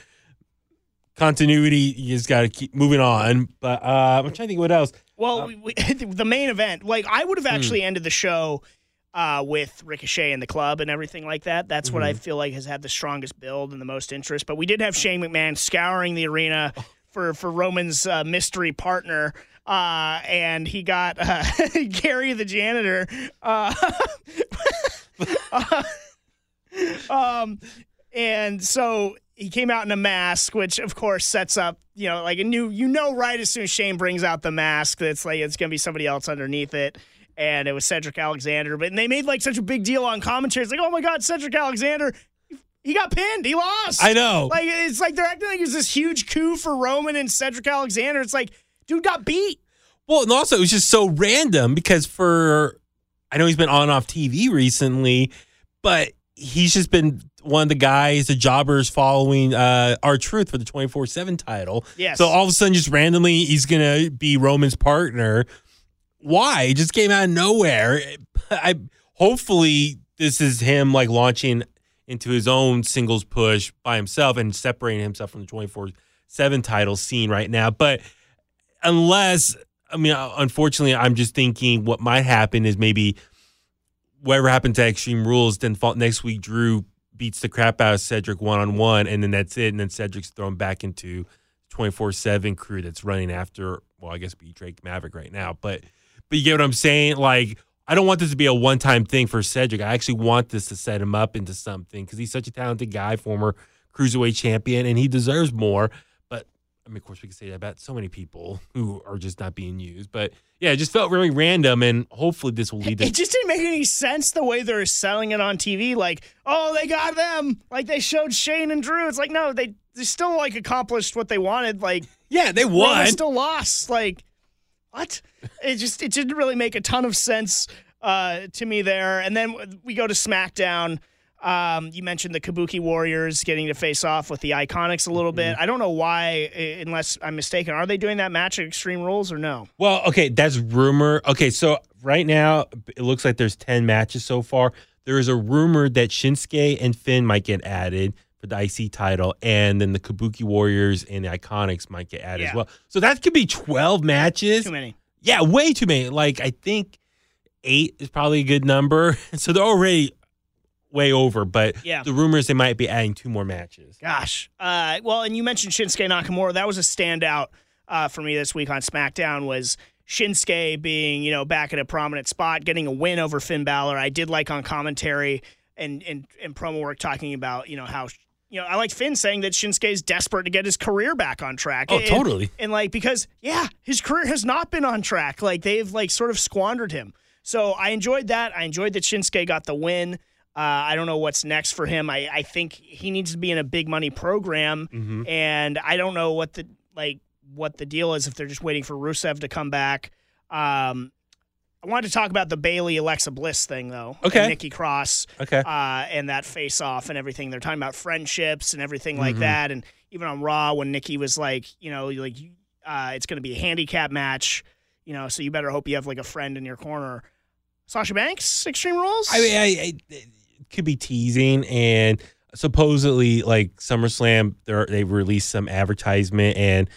continuity. You just got to keep moving on. But uh, I'm trying to think what else. Well, we, we, <laughs> the main event, like I would have actually ended the show uh, with Ricochet and the club and everything like that. That's what I feel like has had the strongest build and the most interest. But we did have Shane McMahon scouring the arena for for Roman's uh, mystery partner. Uh, and he got uh, <laughs> Gary the janitor <laughs> uh, um, and so he came out in a mask, which of course sets up, you know, like a new, you know, right as soon as Shane brings out the mask, that's like it's gonna be somebody else underneath it. And it was Cedric Alexander, but and they made like such a big deal on commentary. It's like, oh my God, Cedric Alexander, he got pinned, he lost. I know. Like it's like they're acting like it's this huge coup for Roman and Cedric Alexander. It's like, dude got beat. Well, and also it was just so random because for I know he's been on and off TV recently, but he's just been one of the guys, the jobbers following uh R-Truth for the 24-7 title. Yes. So all of a sudden just randomly he's gonna be Roman's partner. Why? It just came out of nowhere. <laughs> I hopefully this is him like launching into his own singles push by himself and separating himself from the 24-7 title scene right now. But unless I mean, uh, unfortunately, I'm just thinking what might happen is maybe whatever happened to Extreme Rules, then next week Drew beats the crap out of Cedric one on one, and then that's it. And then Cedric's thrown back into 24 7 crew that's running after, well, I guess be Drake Maverick right now. But, but you get what I'm saying? Like, I don't want this to be a one time thing for Cedric. I actually want this to set him up into something because he's such a talented guy, former cruiserweight champion, and he deserves more. I mean, of course, we can say that about so many people who are just not being used. But yeah, it just felt really random, and hopefully this will lead to. It just didn't make any sense the way they're selling it on TV. Like, oh, they got them. Like they showed Shane and Drew. It's like, no, they they still like accomplished what they wanted. Like, yeah, they won. still lost. Like, what? It just it didn't really make a ton of sense uh, to me there. And then we go to SmackDown. Um, you mentioned the Kabuki Warriors getting to face off with the Iconics a little bit. I don't know why, unless I'm mistaken. Are they doing that match at Extreme Rules or no? Well, okay, that's rumor. Okay, so right now it looks like there's 10 matches so far. There is a rumor that Shinsuke and Finn might get added for the IC title, and then the Kabuki Warriors and the Iconics might get added Yeah. as well. So that could be 12 matches. Too many. Yeah, way too many. Like I think eight is probably a good number. <laughs> So they're already way over, but Yeah. the rumors they might be adding two more matches. Gosh. Uh, well, and you mentioned Shinsuke Nakamura. That was a standout uh, for me this week on SmackDown. Was Shinsuke being you know back at a prominent spot, getting a win over Finn Balor. I did like on commentary and and, and promo work talking about you know how. You know, I like Finn saying that Shinsuke is desperate to get his career back on track. Oh, And- totally. And like because yeah, his career has not been on track. Like they've like sort of squandered him. So I enjoyed that. I enjoyed that Shinsuke got the win. Uh, I don't know what's next for him. I, I think he needs to be in a big money program, Mm-hmm. and I don't know what the like what the deal is if they're just waiting for Rusev to come back. Um, I wanted to talk about the Bayley Alexa Bliss thing though. Okay. Nikki Cross Okay. uh, and that face off and everything. They're talking about friendships and everything like Mhm. that. And even on Raw, when Nikki was like, you know, like uh, it's going to be a handicap match, you know, so you better hope you have like a friend in your corner. Sasha Banks, Extreme Rules. I mean, I, I, could be teasing, and supposedly, like SummerSlam, they released some advertisement, and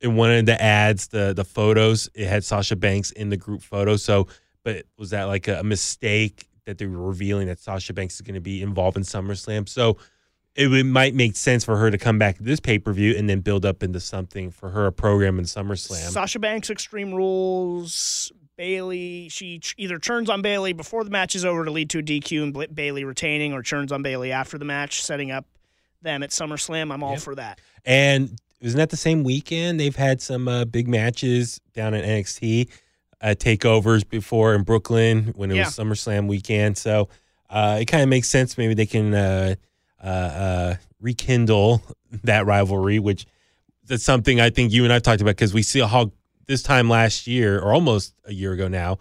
in one of the ads, the the photos, it had Sasha Banks in the group photo. So, but was that like a, mistake that they were revealing that Sasha Banks is going to be involved in SummerSlam? So. It would, might make sense for her to come back to this pay per view and then build up into something for her a program in SummerSlam. Sasha Banks, Extreme Rules. Bayley, she ch- either turns on Bayley before the match is over to lead to a DQ and Bayley retaining, or turns on Bayley after the match, setting up them at SummerSlam. I'm all Yep. for that. And isn't that the same weekend? They've had some uh, big matches down in NXT uh, takeovers before in Brooklyn when it Yeah. was SummerSlam weekend. So uh, it kind of makes sense. Maybe they can uh, uh, uh, rekindle <laughs> that rivalry, which that's something I think you and I talked about because we see how this time last year or almost a year ago now,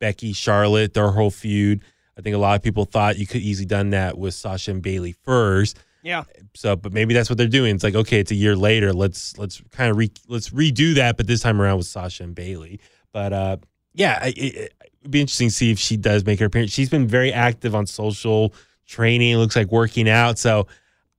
Becky, Charlotte, their whole feud. I think a lot of people thought you could easily done that with Sasha and Bayley first. Yeah. So, but maybe that's what they're doing. It's like, okay, it's a year later. Let's let's kind of re, let's redo that, but this time around with Sasha and Bayley. But uh, yeah, it, it'd be interesting to see if she does make her appearance. She's been very active on social training. Looks like working out. So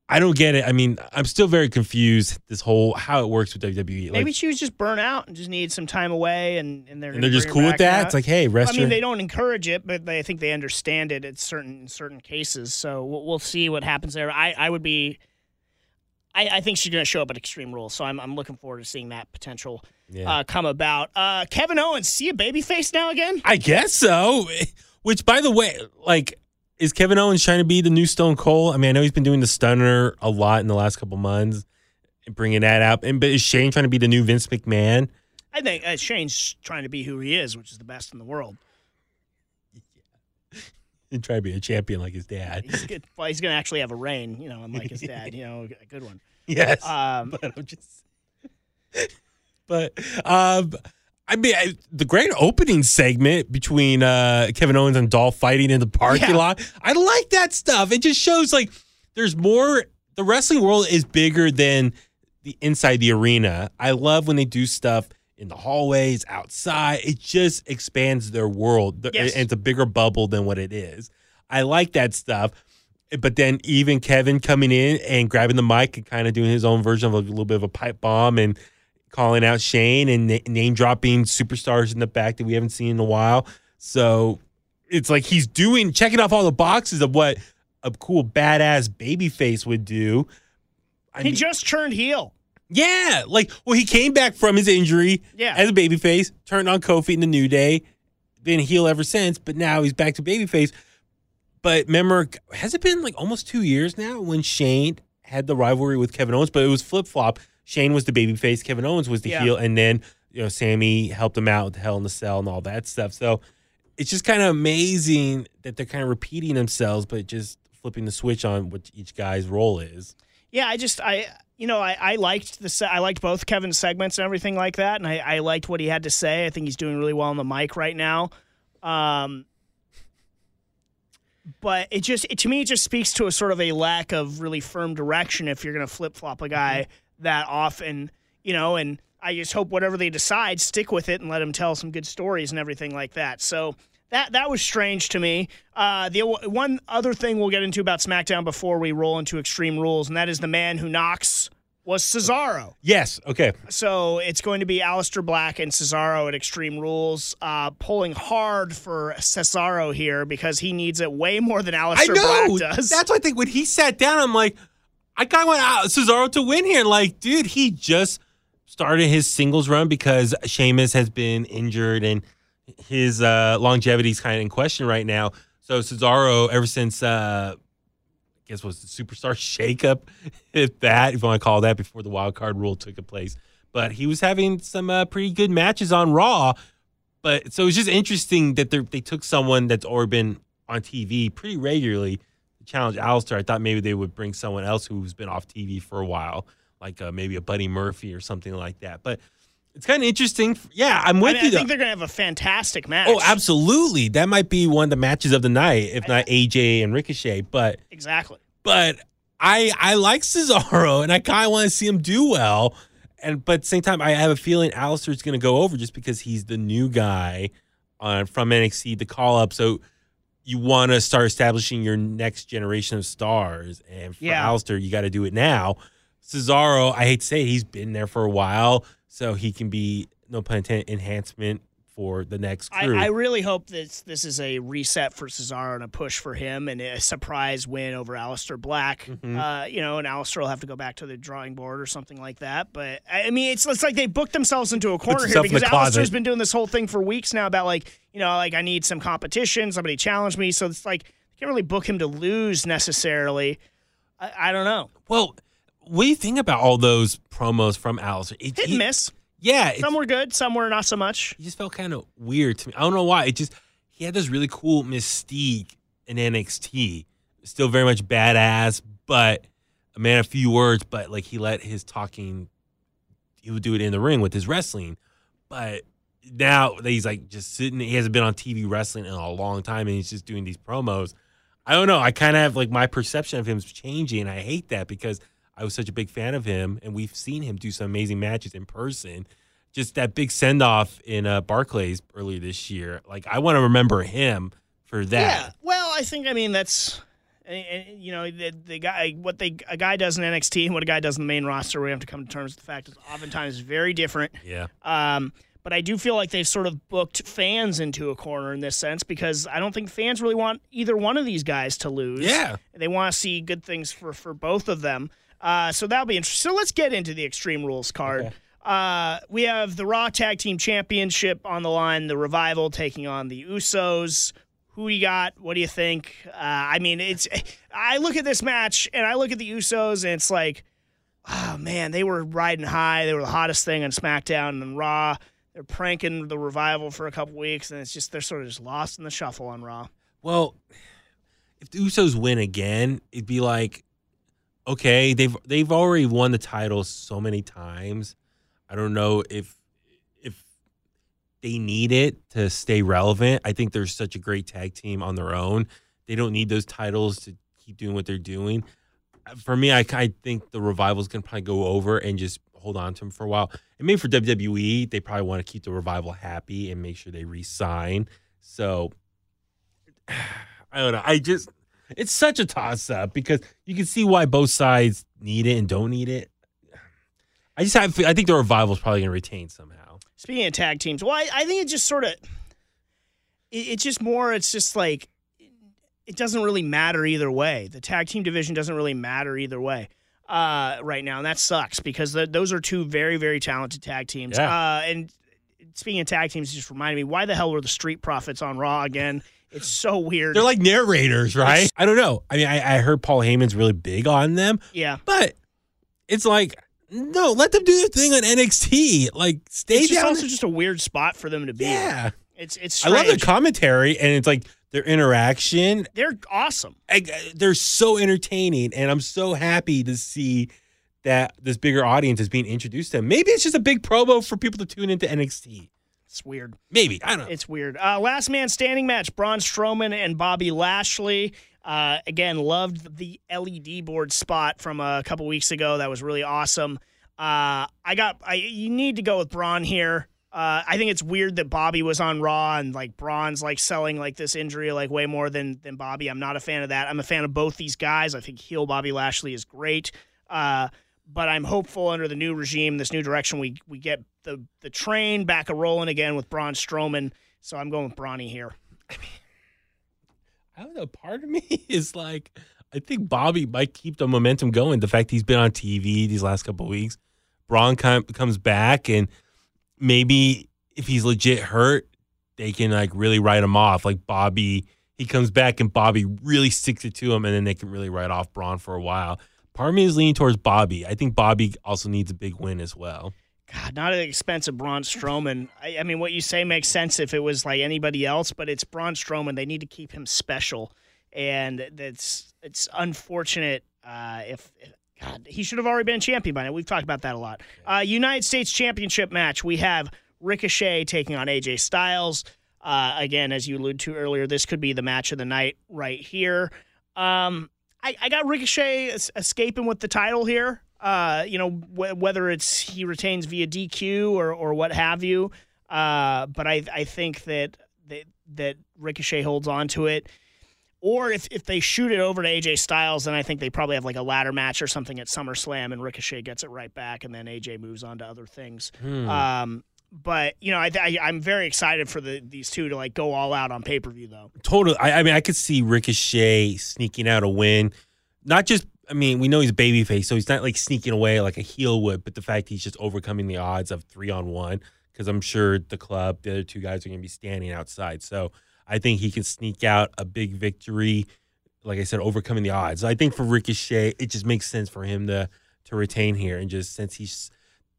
I don't get it. I mean, I'm still very confused. This whole how it works with WWE. Like, Maybe she was just burnt out and just needed some time away, and, and they're and they're just cool with that. It's like, hey, rest I mean, they don't encourage it, but they, I think they understand it at certain certain cases. So we'll, we'll see what happens there. I, I would be, I, I think she's going to show up at Extreme Rules, so I'm, I'm looking forward to seeing that potential Yeah. uh, come about. Uh, Kevin Owens, see a baby face now again? I guess so. Which, by the way, like is Kevin Owens trying to be the new Stone Cold? I mean, I know he's been doing the stunner a lot in the last couple months, and bringing that out. And but is Shane trying to be the new Vince McMahon? I think uh, Shane's trying to be who he is, which is the best in the world. <laughs> And try to be a champion like his dad. He's good. Well, he's going to actually have a reign, you know, unlike his dad. You know, a good one. <laughs> Yes, Um, but I'm just. <laughs> but um, I mean, I, the great opening segment between uh, Kevin Owens and Dolph fighting in the parking Yeah. lot. I like that stuff. It just shows like there's more. The wrestling world is bigger than the inside the arena. I love when they do stuff in the hallways, outside. It just expands their world. Yes. And it's a bigger bubble than what it is. I like that stuff. But then even Kevin coming in and grabbing the mic and kind of doing his own version of a little bit of a pipe bomb and calling out Shane and na- name dropping superstars in the back that we haven't seen in a while. So it's like he's doing checking off all the boxes of what a cool badass babyface would do. I he mean, just turned heel. yeah, like well, he came back from his injury Yeah. as a babyface, turned on Kofi in the New Day, been heel ever since, but now he's back to babyface. But remember, has it been like almost two years now when Shane had the rivalry with Kevin Owens? But it was flip flop. Shane was the babyface, Kevin Owens was the Yeah. heel, and then you know Sami helped him out with Hell in the Cell and all that stuff. So it's just kind of amazing that they're kind of repeating themselves, but just flipping the switch on what each guy's role is. Yeah, I just I you know I, I liked the se- I liked both Kevin's segments and everything like that, and I, I liked what he had to say. I think he's doing really well on the mic right now. Um, but it just it, to me it just speaks to a sort of a lack of really firm direction if you're going to flip flop a guy that often, you know. And I just hope whatever they decide, stick with it and let them tell some good stories and everything like that. So. That, that was strange to me. Uh, the one other thing we'll get into about SmackDown before we roll into Extreme Rules, and that is the man who knocks was Cesaro. Yes. Okay. So it's going to be Aleister Black and Cesaro at Extreme Rules, uh, pulling hard for Cesaro here because he needs it way more than Aleister. Black does. That's why I think when he sat down, I'm like, I kind of want out Cesaro to win here. Like, dude, he just started his singles run because Sheamus has been injured and his uh, longevity is kind of in question right now. So Cesaro, ever since uh, I guess was the superstar <laughs> shakeup, if that, if you want to call that, before the wild card rule took place. But he was having some uh, pretty good matches on Raw. But so it's just interesting that they took someone that's already been on TV pretty regularly challenge Aleister. I thought maybe they would bring someone else who's been off TV for a while, like uh, maybe a Buddy Murphy or something like that. But it's kind of interesting. Yeah, I'm I, with mean, you. I though. think they're going to have a fantastic match. Oh, absolutely. That might be one of the matches of the night, if not AJ and Ricochet. But Exactly. but I I like Cesaro and I kind of want to see him do well. And but at the same time, I have a feeling Aleister's going to go over just because he's the new guy on from NXT, the call up. So you want to start establishing your next generation of stars, and for Yeah. Aleister, you got to do it now. Cesaro, I hate to say, it, he's been there for a while, so he can be no pun intended enhancement for the next I, crew. I really hope this this is a reset for Cesaro and a push for him and a surprise win over Aleister Black. Mm-hmm. Uh, you know, and Aleister will have to go back to the drawing board or something like that. But I I mean, it's it's like they booked themselves into a corner here because closet. Aleister's been doing this whole thing for weeks now about like you know like I need some competition. Somebody challenge me, so it's like you can't really book him to lose necessarily. I, I don't know. well, what do you think about all those promos from Aleister? It, Hit and miss. Yeah, Some were good, some were not so much. he just felt kind of weird to me. I don't know why. It just he had this really cool mystique in NXT. Still very much badass, but a man of few words. But like he let his talking, he would do it in the ring with his wrestling. But now that he's like just sitting, he hasn't been on TV wrestling in a long time, and he's just doing these promos. I don't know. I kind of have like my perception of him is changing, I hate that because I was such a big fan of him, and we've seen him do some amazing matches in person. Just that big send off in uh, Barclays earlier this year. Like I want to remember him for that. Yeah. Well, I think I mean that's and- you know the, the guy what they a guy does in NXT and what a guy does in the main roster. We have to come to terms with the fact is oftentimes very different. Yeah. Um, but I do feel like they've sort of booked fans into a corner in this sense because I don't think fans really want either one of these guys to lose. Yeah. They want to see good things for, for both of them. Uh, so that'll be interesting. So let's get into the Extreme Rules card. Uh, we have the Raw Tag Team Championship on the line, the Revival taking on the Usos. Who do you got? What do you think? Uh, I mean, it's. I look at this match and I look at the Usos and it's like, oh man, they were riding high. They were the hottest thing on SmackDown and Raw. They're pranking the revival for a couple weeks, and it's just they're sort of just lost in the shuffle on Raw. Well, if the Usos win again, it'd be like, okay, they've they've already won the title so many times. I don't know if if they need it to stay relevant. I think they're such a great tag team on their own. They don't need those titles to keep doing what they're doing. Uh, for me, I, I think the revival's gonna probably go over and just hold on to them for a while. And maybe for WWE, they probably want to keep the revival happy and make sure they re-sign. So <sighs> I don't know. I just it's such a toss up because you can see why both sides need it and don't need it. I just have I think the revival is probably going to retain somehow. Speaking of tag teams, well, I, I think it just sort of, it, it's just more. It's just like it doesn't really matter either way. The tag team division doesn't really matter either way uh, right now, and that sucks because the, those are two very very talented tag teams. Yeah. Uh, and speaking of tag teams, it just reminded me why the hell were the Street Profits on Raw again? It's so weird. They're like narrators, right? I don't know. I mean, I, I heard Paul Heyman's really big on them, yeah. but it's like no, let them do their thing on NXT. Like stay It's just down. also just a weird spot for them to be. in. yeah, It's it's I love their commentary and it's like their interaction. They're awesome. I, they're so entertaining, and I'm so happy to see that this bigger audience is being introduced to them. Maybe it's just a big promo for people to tune into NXT. It's weird. Maybe I don't know. It's weird. Uh, last man standing match: Braun Strowman and Bobby Lashley. Uh, again, loved the LED board spot from a couple weeks ago. That was really awesome. Uh, I got. I you need to go with Braun here. Uh, I think it's weird that Bobby was on Raw and like Braun's like selling like this injury like way more than than Bobby. I'm not a fan of that. I'm a fan of both these guys. I think heel Bobby Lashley is great. Uh, but I'm hopeful under the new regime, this new direction, we we get the the train back a rolling again with Braun Strowman. So I'm going with Bronny here. I don't know. Part of me <laughs> is like, I think Bobby might keep the momentum going. The fact he's been on TV these last couple weeks, Braun com- comes back, and maybe if he's legit hurt, they can like really write him off. Like Bobby, he comes back and Bobby really sticks it to him, and then they can really write off Braun for a while. Part of me is leaning towards Bobby. I think Bobby also needs a big win as well. God, not at the expense of Braun Strowman. I, I mean, what you say makes sense if it was like anybody else, but it's Braun Strowman. They need to keep him special, and that's it's unfortunate. Uh, if, God, he should have already been champion by now. We've talked about that a lot. Uh, United States Championship match. We have Ricochet taking on AJ Styles. Uh, again, as you alluded to earlier, this could be the match of the night right here. Um, I, I got Ricochet es- escaping with the title here. Uh, you know, wh- whether it's he retains via DQ or or what have you. Uh, but I I think that that that Ricochet holds on to it. Or if, if they shoot it over to AJ Styles, then I think they probably have like a ladder match or something at SummerSlam, and Ricochet gets it right back, and then AJ moves on to other things. Um, but you know, I, I I'm very excited for the these two to like go all out on pay per view though. Totally. I, I mean, I could see Ricochet sneaking out a win. Not just, I mean, we know he's babyface, so he's not like sneaking away like a heel would, but the fact he's just overcoming the odds of three on one, because I'm sure the club, the other two guys are going to be standing outside. So I think he can sneak out a big victory. Like I said, overcoming the odds. I think for Ricochet, it just makes sense for him to to retain here, and just since he's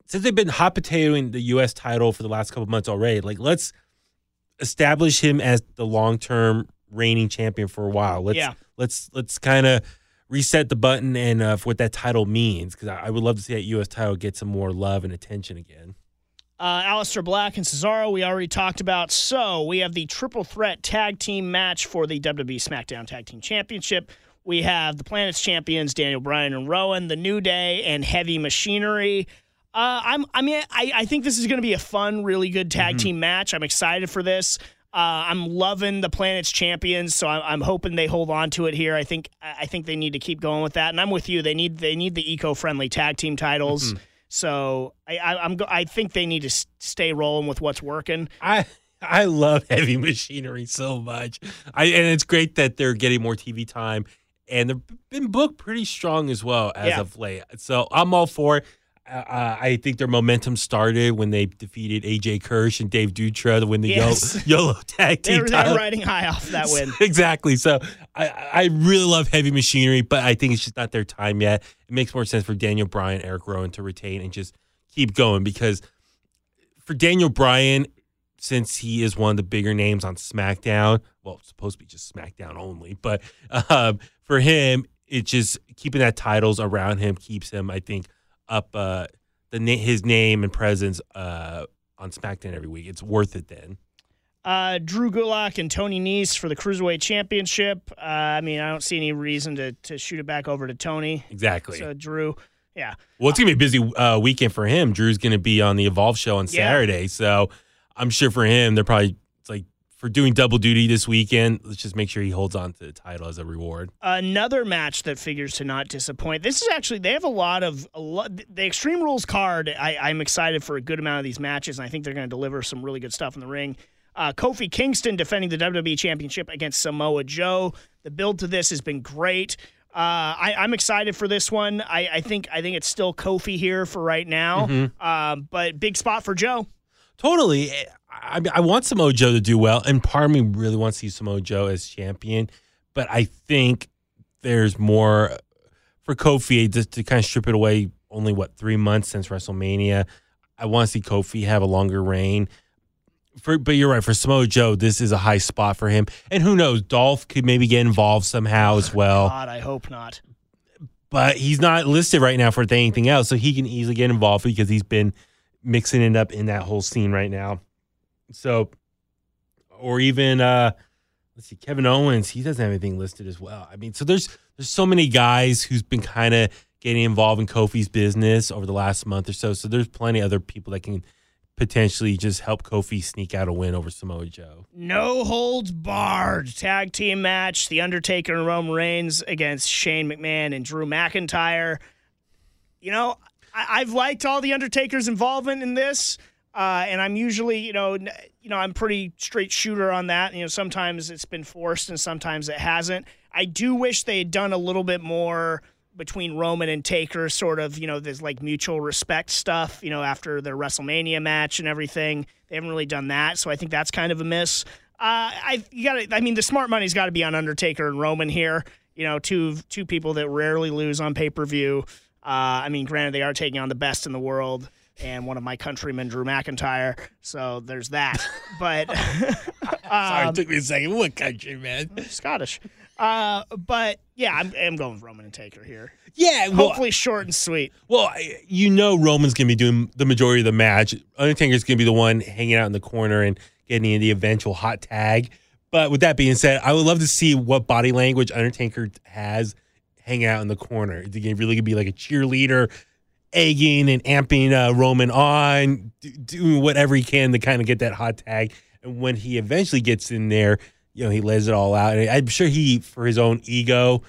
since they've been hot potatoing the U.S. title for the last couple months already, like let's establish him as the long term reigning champion for a while. Let's Yeah. let's let's kind of reset the button and uh, for what that title means because I, I would love to see that U.S. title get some more love and attention again. Uh, Aleister Black and Cesaro, we already talked about. So we have the triple threat tag team match for the WWE SmackDown Tag Team Championship. We have the Planet's champions Daniel Bryan and Rowan, the New Day, and Heavy Machinery. Uh, I'm, I mean, I, I think this is going to be a fun, really good tag team match. I'm excited for this. Uh, I'm loving the Planet's champions, so I'm, I'm hoping they hold on to it here. I think I think they need to keep going with that, and I'm with you. They need they need the eco-friendly tag team titles. So I, I, I'm go- I think they need to s- stay rolling with what's working. I I love <laughs> heavy machinery so much. I and it's great that they're getting more TV time and they've been booked pretty strong as well as Yeah. of late. So I'm all for it. Uh, I think their momentum started when they defeated AJ Kirsch and Dave Dutra to win the Yes. YOLO, <laughs> YOLO tag team were, they were riding high off that <laughs> win. exactly. So I, I really love heavy machinery, but I think it's just not their time yet. It makes more sense for Daniel Bryan, Eric Rowan to retain and just keep going because for Daniel Bryan, since he is one of the bigger names on SmackDown, well, it's supposed to be just SmackDown only, but <laughs> um, for him, it just keeping that titles around him keeps him, I think, up uh, the na- his name and presence uh, on SmackDown every week. It's worth it then. Uh, Drew Gulak and Tony Nese for the Cruiserweight Championship. Uh, I mean, I don't see any reason to, to shoot it back over to Tony. Exactly. So, Drew, yeah. Well, it's gonna be a busy uh, weekend for him. Drew's gonna be on the Evolve show on Yeah. Saturday, so I'm sure for him, they're probably for doing double duty this weekend. Let's just make sure he holds on to the title as a reward. Another match that figures to not disappoint. This is actually they have a lot of a lot, the Extreme Rules card. I, I'm excited for a good amount of these matches, and I think they're going to deliver some really good stuff in the ring. Uh, Kofi Kingston defending the WWE Championship against Samoa Joe. The build to this has been great. Uh, I, I'm excited for this one. I, I think I think it's still Kofi here for right now, um, but big spot for Joe. Totally. I, I want Samoa Joe to do well, and part of me really wants to see Samoa Joe as champion, but I think there's more for Kofi just to kind of strip it away. Only what three months since WrestleMania. I want to see Kofi have a longer reign. For, but you're right. For Samoa Joe, this is a high spot for him, and who knows? Dolph could maybe get involved somehow as <sighs> well God, I hope not. but he's not listed right now for anything else, so he can easily get involved because he's been mixing it up in that whole scene right now. So, or even uh let's see, Kevin Owens, he doesn't have anything listed as well. I mean, so there's there's so many guys who's been kind of getting involved in Kofi's business over the last month or so. So there's plenty of other people that can potentially just help Kofi sneak out a win over Samoa Joe. No holds barred tag team match: The Undertaker and Roman Reigns against Shane McMahon and Drew McIntyre. You know, I- I've liked all the Undertaker's involvement in this, uh, and I'm usually, you know, you know, I'm pretty straight shooter on that. You know, sometimes it's been forced and sometimes it hasn't. I do wish they had done a little bit more between Roman and Taker, sort of, you know, there's like mutual respect stuff, you know, after their WrestleMania match and everything. They haven't really done that, so I think that's kind of a miss. Uh, I got I mean, the smart money's got to be on Undertaker and Roman here. You know, two two people that rarely lose on pay per view. Uh, I mean, granted, they are taking on the best in the world and one of my countrymen, Drew McIntyre. So there's that. <laughs> But Sorry, it took me a second. What country, man? Scottish. Uh, but yeah, I'm, I'm going with Roman and Taker here. Yeah, well, Hopefully, short and sweet. Well, you know Roman's going to be doing the majority of the match. Undertaker's going to be the one hanging out in the corner and getting in the eventual hot tag. But with that being said, I would love to see what body language Undertaker has hanging out in the corner. Is he really to be like a cheerleader, egging and amping uh, Roman on, do, doing whatever he can to kind of get that hot tag? And when he eventually gets in there, you know, he lays it all out. And I'm sure he, for his own ego,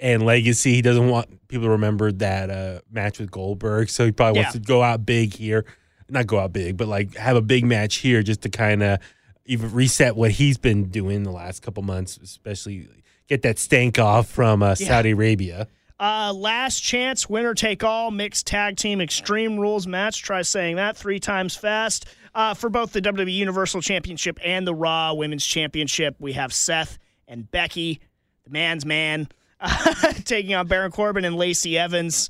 and legacy. He doesn't want people to remember that uh, match with Goldberg, so he probably wants to go out big here. Not go out big, but like have a big match here just to kind of even reset what he's been doing the last couple months, especially get that stank off from uh, Saudi Arabia. Uh, last chance, winner take all, mixed tag team extreme rules match. Try saying that three times fast. Uh, for both the WWE Universal Championship and the Raw Women's Championship, we have Seth and Becky, the man's man, <laughs> taking on Baron Corbin and Lacey Evans.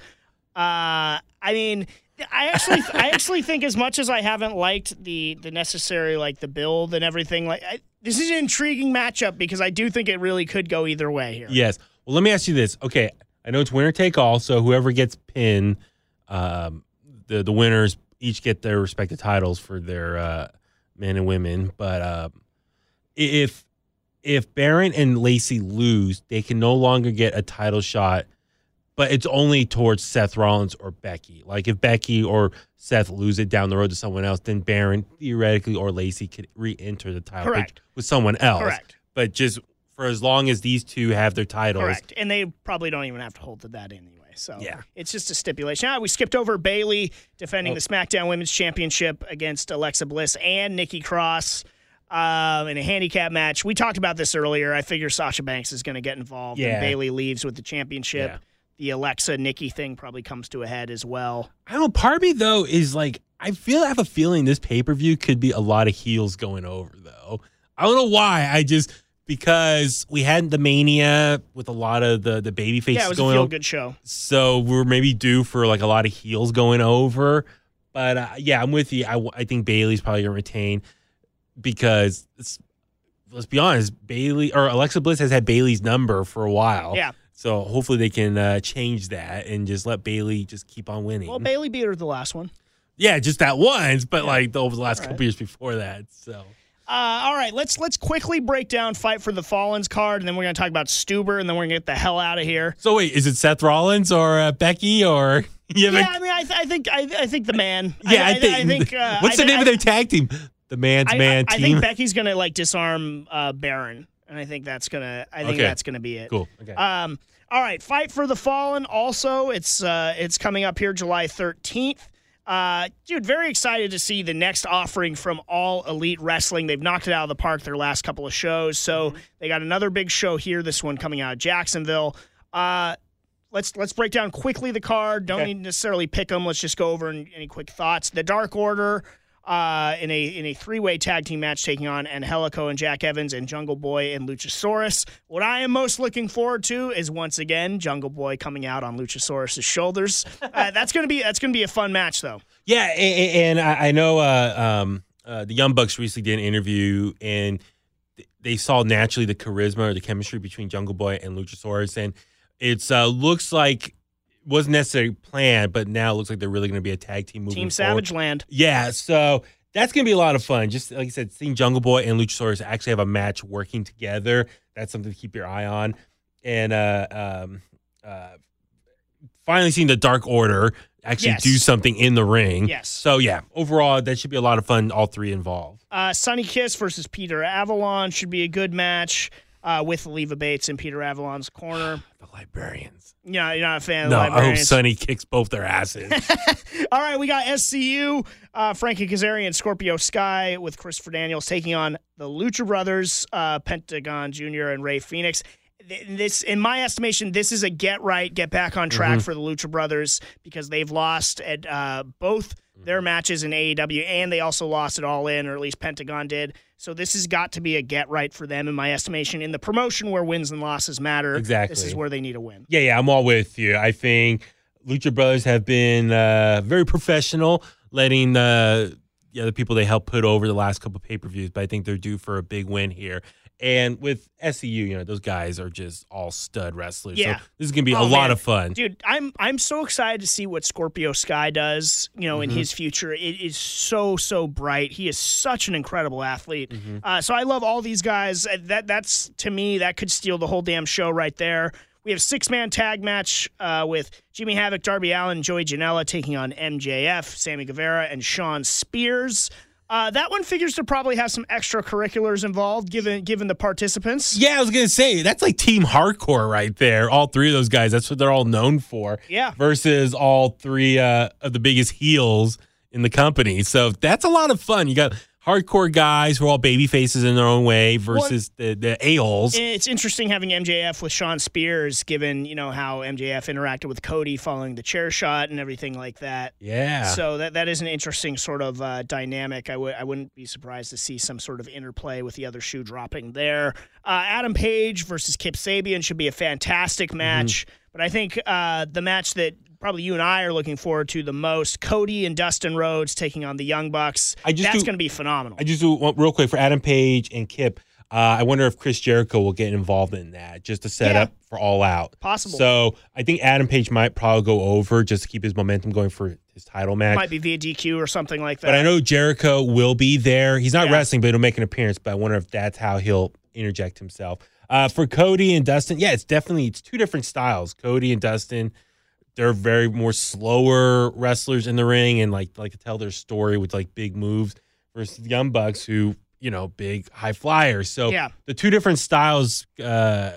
Uh, I mean, I actually, <laughs> I actually think as much as I haven't liked the the necessary like the build and everything, like I, this is an intriguing matchup because I do think it really could go either way here. Yes. Well, let me ask you this. Okay, I know it's winner take all, so whoever gets pinned, um, the the winners each get their respective titles for their uh, men and women. But uh, if if Baron and Lacey lose, they can no longer get a title shot. But it's only towards Seth Rollins or Becky. Like if Becky or Seth lose it down the road to someone else, then Baron theoretically or Lacey could re-enter the title Correct. with someone else. Correct. But just for as long as these two have their titles, Correct. And they probably don't even have to hold to that anyway. So Yeah. it's just a stipulation. Ah, we skipped over Bayley defending Oh. the SmackDown Women's Championship against Alexa Bliss and Nikki Cross um, in a handicap match. We talked about this earlier. I figure Sasha Banks is going to get involved Yeah. and Bayley leaves with the championship. Yeah. the Alexa Nikki thing probably comes to a head as well. I don't know. Part of me though is like I feel I have a feeling this pay per view could be a lot of heels going over though. I don't know why. I just because we had the mania with a lot of the the baby faces Yeah, it was a going feel good show. so we're maybe due for like a lot of heels going over. But uh, yeah, I'm with you. I, I think Bayley's probably gonna retain because it's, let's be honest, Bayley or Alexa Bliss has had Bayley's number for a while. Yeah. So hopefully they can uh, change that and just let Bayley just keep on winning. Well, Bayley beat her the last one. yeah, just that once, but Yeah. like over the last All couple right. years before that. So Uh, all right, let's let's quickly break down Fight for the Fallens card, and then we're going to talk about Stuber, and then we're going to get the hell out of here. so wait, is it Seth Rollins or uh, Becky or <laughs> Yeah, I mean, I, th- I think I, I think the man. yeah, I, think. I think. Uh, <laughs> what's I the name I- of their tag team? The man's I, man I, I think Becky's going to like disarm uh, Baron, and I think that's gonna. I think Okay. that's going to be it. cool. Okay. Um, all right, Fight for the Fallen. Also, it's uh, it's coming up here July thirteenth. Uh, dude, very excited to see the next offering from All Elite Wrestling. They've knocked it out of the park their last couple of shows, so they got another big show here. This one coming out of Jacksonville. Uh, let's let's break down quickly the card. Don't Okay. need necessarily pick them. Let's just go over any, any quick thoughts. The Dark Order uh, in a in a three way tag team match taking on Angelico and Jack Evans and Jungle Boy and Luchasaurus. What I am most looking forward to is once again Jungle Boy coming out on Luchasaurus's shoulders. <laughs> Uh, that's gonna be that's gonna be a fun match though. Yeah, and I I know uh, um, uh, the Young Bucks recently did an interview, and they saw naturally the charisma or the chemistry between Jungle Boy and Luchasaurus, and it's uh, looks like wasn't necessarily planned, but now it looks like they're really going to be a tag team moving Team forward. Savage Land. Yeah, so that's gonna be a lot of fun. Just like I said, seeing Jungle Boy and Luchasaurus actually have a match working together. That's something to keep your eye on. And uh, um, uh, finally seeing the Dark Order actually Yes. do something in the ring. Yes. So yeah, overall that should be a lot of fun. All three involved. Uh, Sonny Kiss versus Peter Avalon should be a good match uh, with Leva Bates in Peter Avalon's corner. <sighs> The librarians. Yeah, you're not a fan of No, the I hope Librarians. Sonny kicks both their asses. <laughs> All right, we got SCU, uh, Frankie Kazarian, Scorpio Sky with Christopher Daniels taking on the Lucha Brothers, uh, Pentagon Jr. and Rey Fénix. This, in my estimation, this is a get right, get back on track for the Lucha Brothers because they've lost at uh, both their matches in AEW and they also lost it all in, or at least Pentagon did. So this has got to be a get right for them, in my estimation. In the promotion where wins and losses matter, exactly. this is where they need a win. Yeah, yeah, I'm all with you. I think Lucha Brothers have been uh, very professional, letting uh, the other people they helped put over the last couple pay per views. But I think they're due for a big win here. And with SCU, you know, those guys are just all stud wrestlers. Yeah. So this is gonna be Oh, a lot man. of fun. dude i'm i'm so excited to see what scorpio sky does you know in Mm-hmm. his future it is so so bright he is such an incredible athlete Mm-hmm. uh, so i love all these guys Uh, that that's to me that could steal the whole damn show right there we have six man tag match uh, with Jimmy Havoc, Darby Allin, Joey Janela taking on MJF, Sammy Guevara, and Shawn Spears. Uh, that one figures to probably have some extracurriculars involved, given given the participants. Yeah, I was gonna say that's like team hardcore right there. All three of those guys, that's what they're all known for. Yeah. Versus all three uh, of the biggest heels in the company. So that's a lot of fun. You got hardcore guys who are all baby faces in their own way versus the, the a-holes. It's interesting having MJF with Shawn Spears, given you know how MJF interacted with Cody following the chair shot and everything like that. yeah. So that that is an interesting sort of uh, dynamic. I would I wouldn't be surprised to see some sort of interplay with the other shoe dropping there. Uh, Adam Page versus Kip Sabian should be a fantastic Mm-hmm. match, but I think uh, the match that probably you and I are looking forward to the most, Cody and Dustin Rhodes taking on the Young Bucks. I just that's going to be phenomenal. I just do want real quick for Adam Page and Kip. Uh, I wonder if Chris Jericho will get involved in that just to set Yeah. up for All Out. Possible. So I think Adam Page might probably go over just to keep his momentum going for his title match. Might be via DQ or something like that. But I know Jericho will be there. He's not Yeah. wrestling, but he'll make an appearance. But I wonder if that's how he'll interject himself. Uh, for Cody and Dustin, yeah, it's definitely it's two different styles. Cody and Dustin, they're very more slower wrestlers in the ring and like like to tell their story with like big moves versus the Young Bucks who you know big high flyers. So Yeah. the two different styles uh,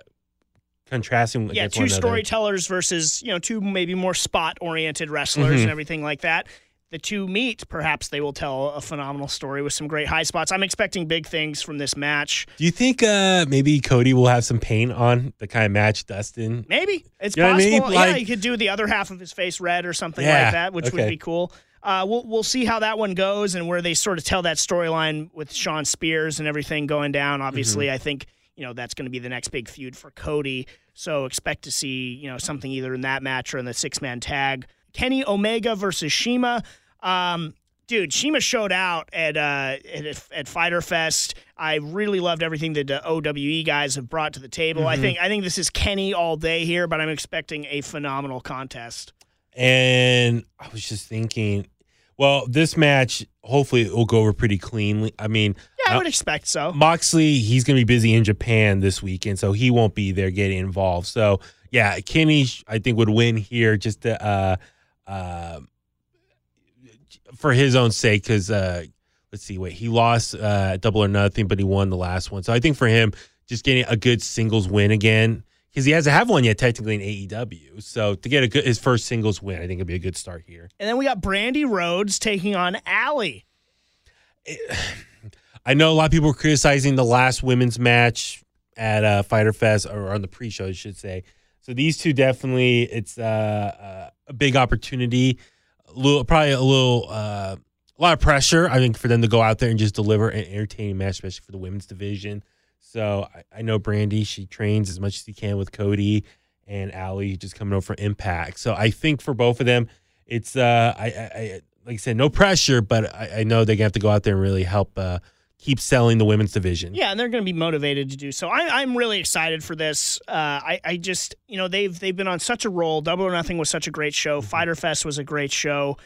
contrasting. yeah, two storytellers versus you know two maybe more spot oriented wrestlers Mhm. and everything like that. The two meet, perhaps they will tell a phenomenal story with some great high spots. I'm expecting big things from this match. Do you think uh, maybe Cody will have some paint on the kind of match Dustin? Maybe it's You know what I possible. mean? yeah, Like- he could do the other half of his face red or something Yeah, like that, which would be cool. Uh, we'll we'll see how that one goes and where they sort of tell that storyline with Shawn Spears and everything going down. Obviously, Mm-hmm. I think you know that's going to be the next big feud for Cody. So expect to see you know something either in that match or in the six man tag. Kenny Omega versus CIMA. Um, dude, CIMA showed out at uh, at, at Fyter Fest. I really loved everything that the OWE guys have brought to the table. Mm-hmm. I think I think this is Kenny all day here, but I'm expecting a phenomenal contest. And I was just thinking, well, this match hopefully it will go over pretty cleanly. I mean, Yeah, I uh, would expect so. Moxley, he's going to be busy in Japan this weekend, so he won't be there getting involved. So, yeah, Kenny, I think, would win here just to, uh, uh, for his own sake, because uh, let's see, wait, he lost uh, double or nothing, but he won the last one. So I think for him, just getting a good singles win again, because he hasn't have one yet technically in AEW. So to get a good his first singles win, I think it'd be a good start here. And then we got Brandi Rhodes taking on Allie. <sighs> I know a lot of people were criticizing the last women's match at uh, Fyter Fest or on the pre-show, I should say. So these two definitely, it's uh, uh, a big opportunity. A little, probably a little, uh, a lot of pressure. I think for them to go out there and just deliver an entertaining match, especially for the women's division. So I, I know Brandi, she trains as much as she can with Cody and Allie just coming over for Impact. So I think for both of them, it's uh, I, I, I like I said, no pressure, but I, I know they're gonna have to go out there and really help uh, keep selling the women's division. Yeah, and they're going to be motivated to do so. I, I'm really excited for this. Uh, I, I just, you know, they've they've been on such a roll. Double or Nothing was such a great show. Fyter Fest was a great show.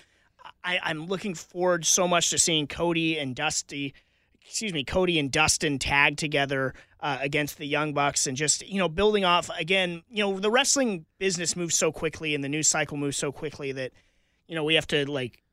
I, I'm looking forward so much to seeing Cody and Dusty, excuse me, Cody and Dustin tag together uh, against the Young Bucks, and just you know building off again. You know, the wrestling business moves so quickly, and the news cycle moves so quickly that you know we have to like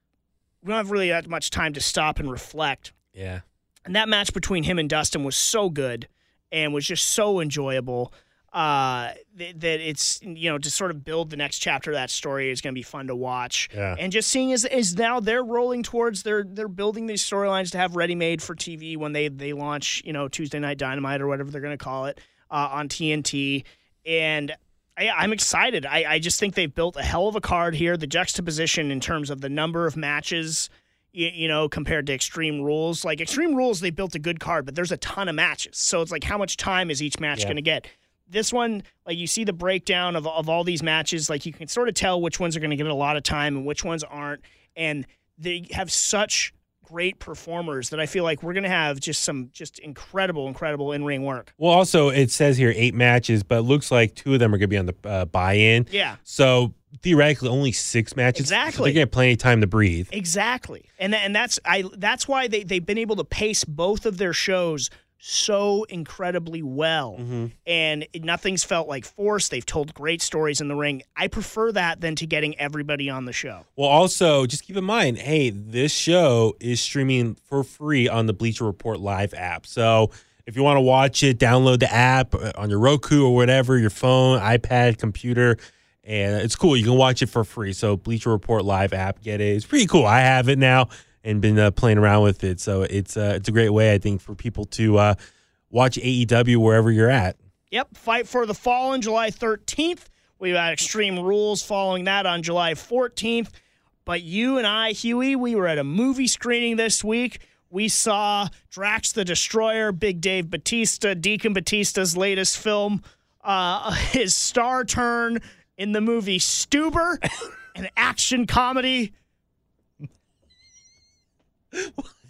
we don't have really that much time to stop and reflect. Yeah. And that match between him and Dustin was so good and was just so enjoyable uh, th- that it's, you know, to sort of build the next chapter of that story is going to be fun to watch. Yeah. And just seeing is, is now they're rolling towards, they're, they're building these storylines to have ready made for TV when they, they launch, you know, Tuesday Night Dynamite or whatever they're going to call it uh, on TNT. And I, I'm excited. I, I just think they've built a hell of a card here. The juxtaposition in terms of the number of matches you, you know, compared to Extreme Rules. Like Extreme Rules, they built a good card, but there's a ton of matches. So it's like, how much time is each match Yeah. going to get? This one, like you see the breakdown of, of all these matches, like you can sort of tell which ones are going to get a lot of time and which ones aren't. And they have such great performers that I feel like we're going to have just some just incredible, incredible in ring work. Well, also it says here eight matches, but it looks like two of them are going to be on the uh, buy-in. Yeah. So theoretically, only six matches. So Exactly. they're going to have plenty of time to breathe. Exactly, and and that's I that's why they they've been able to pace both of their shows so incredibly well, and nothing's felt like forced. They've told great stories in the ring. I prefer that than to getting everybody on the show. Well, also just keep in mind, hey, this show is streaming for free on the Bleacher Report Live app. So if you want to watch it, download the app uh, on your Roku or whatever, your phone, iPad, computer, and it's cool. You can watch it for free. So Bleacher Report Live app, get it. It's pretty cool. I have it now and been uh, playing around with it. So it's uh, it's a great way, I think, for people to uh, watch AEW wherever you're at. Yep, Fight for the Fallen, July 13th. We've got Extreme Rules following that on July 14th. But you and I, Huey, we were at a movie screening this week. We saw Drax the Destroyer, Big Dave Batista, Deacon Batista's latest film, uh, <laughs> his star turn in the movie Stuber, <laughs> an action comedy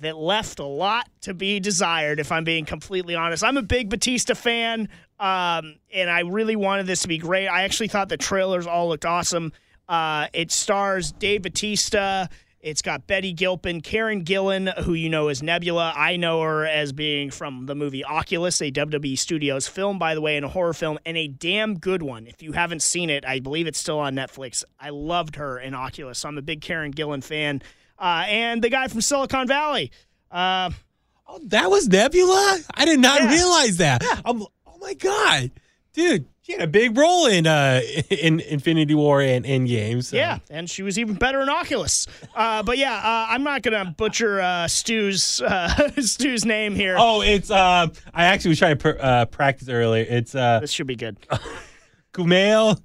that left a lot to be desired, if I'm being completely honest. I'm a big Batista fan, um, and I really wanted this to be great. I actually thought the trailers all looked awesome. Uh, it stars Dave Batista. It's got Betty Gilpin, Karen Gillan, who you know as Nebula. I know her as being from the movie Oculus, a WWE Studios film, by the way, and a horror film, and a damn good one. If you haven't seen it, I believe it's still on Netflix. I loved her in Oculus. So I'm a big Karen Gillan fan. Uh, and the guy from Silicon Valley. Uh, Oh, that was Nebula? I did not Yeah. realize that. I'm, oh my god, dude, she had a big role in uh <laughs> in Infinity War and Endgame. So. Yeah, and she was even better in Oculus. Uh, but yeah, uh, I'm not gonna butcher uh, Stu's uh, <laughs> Stu's name here. Oh, it's uh, I actually was trying to pr- uh, practice earlier. It's uh, This should be good. <laughs> Kumail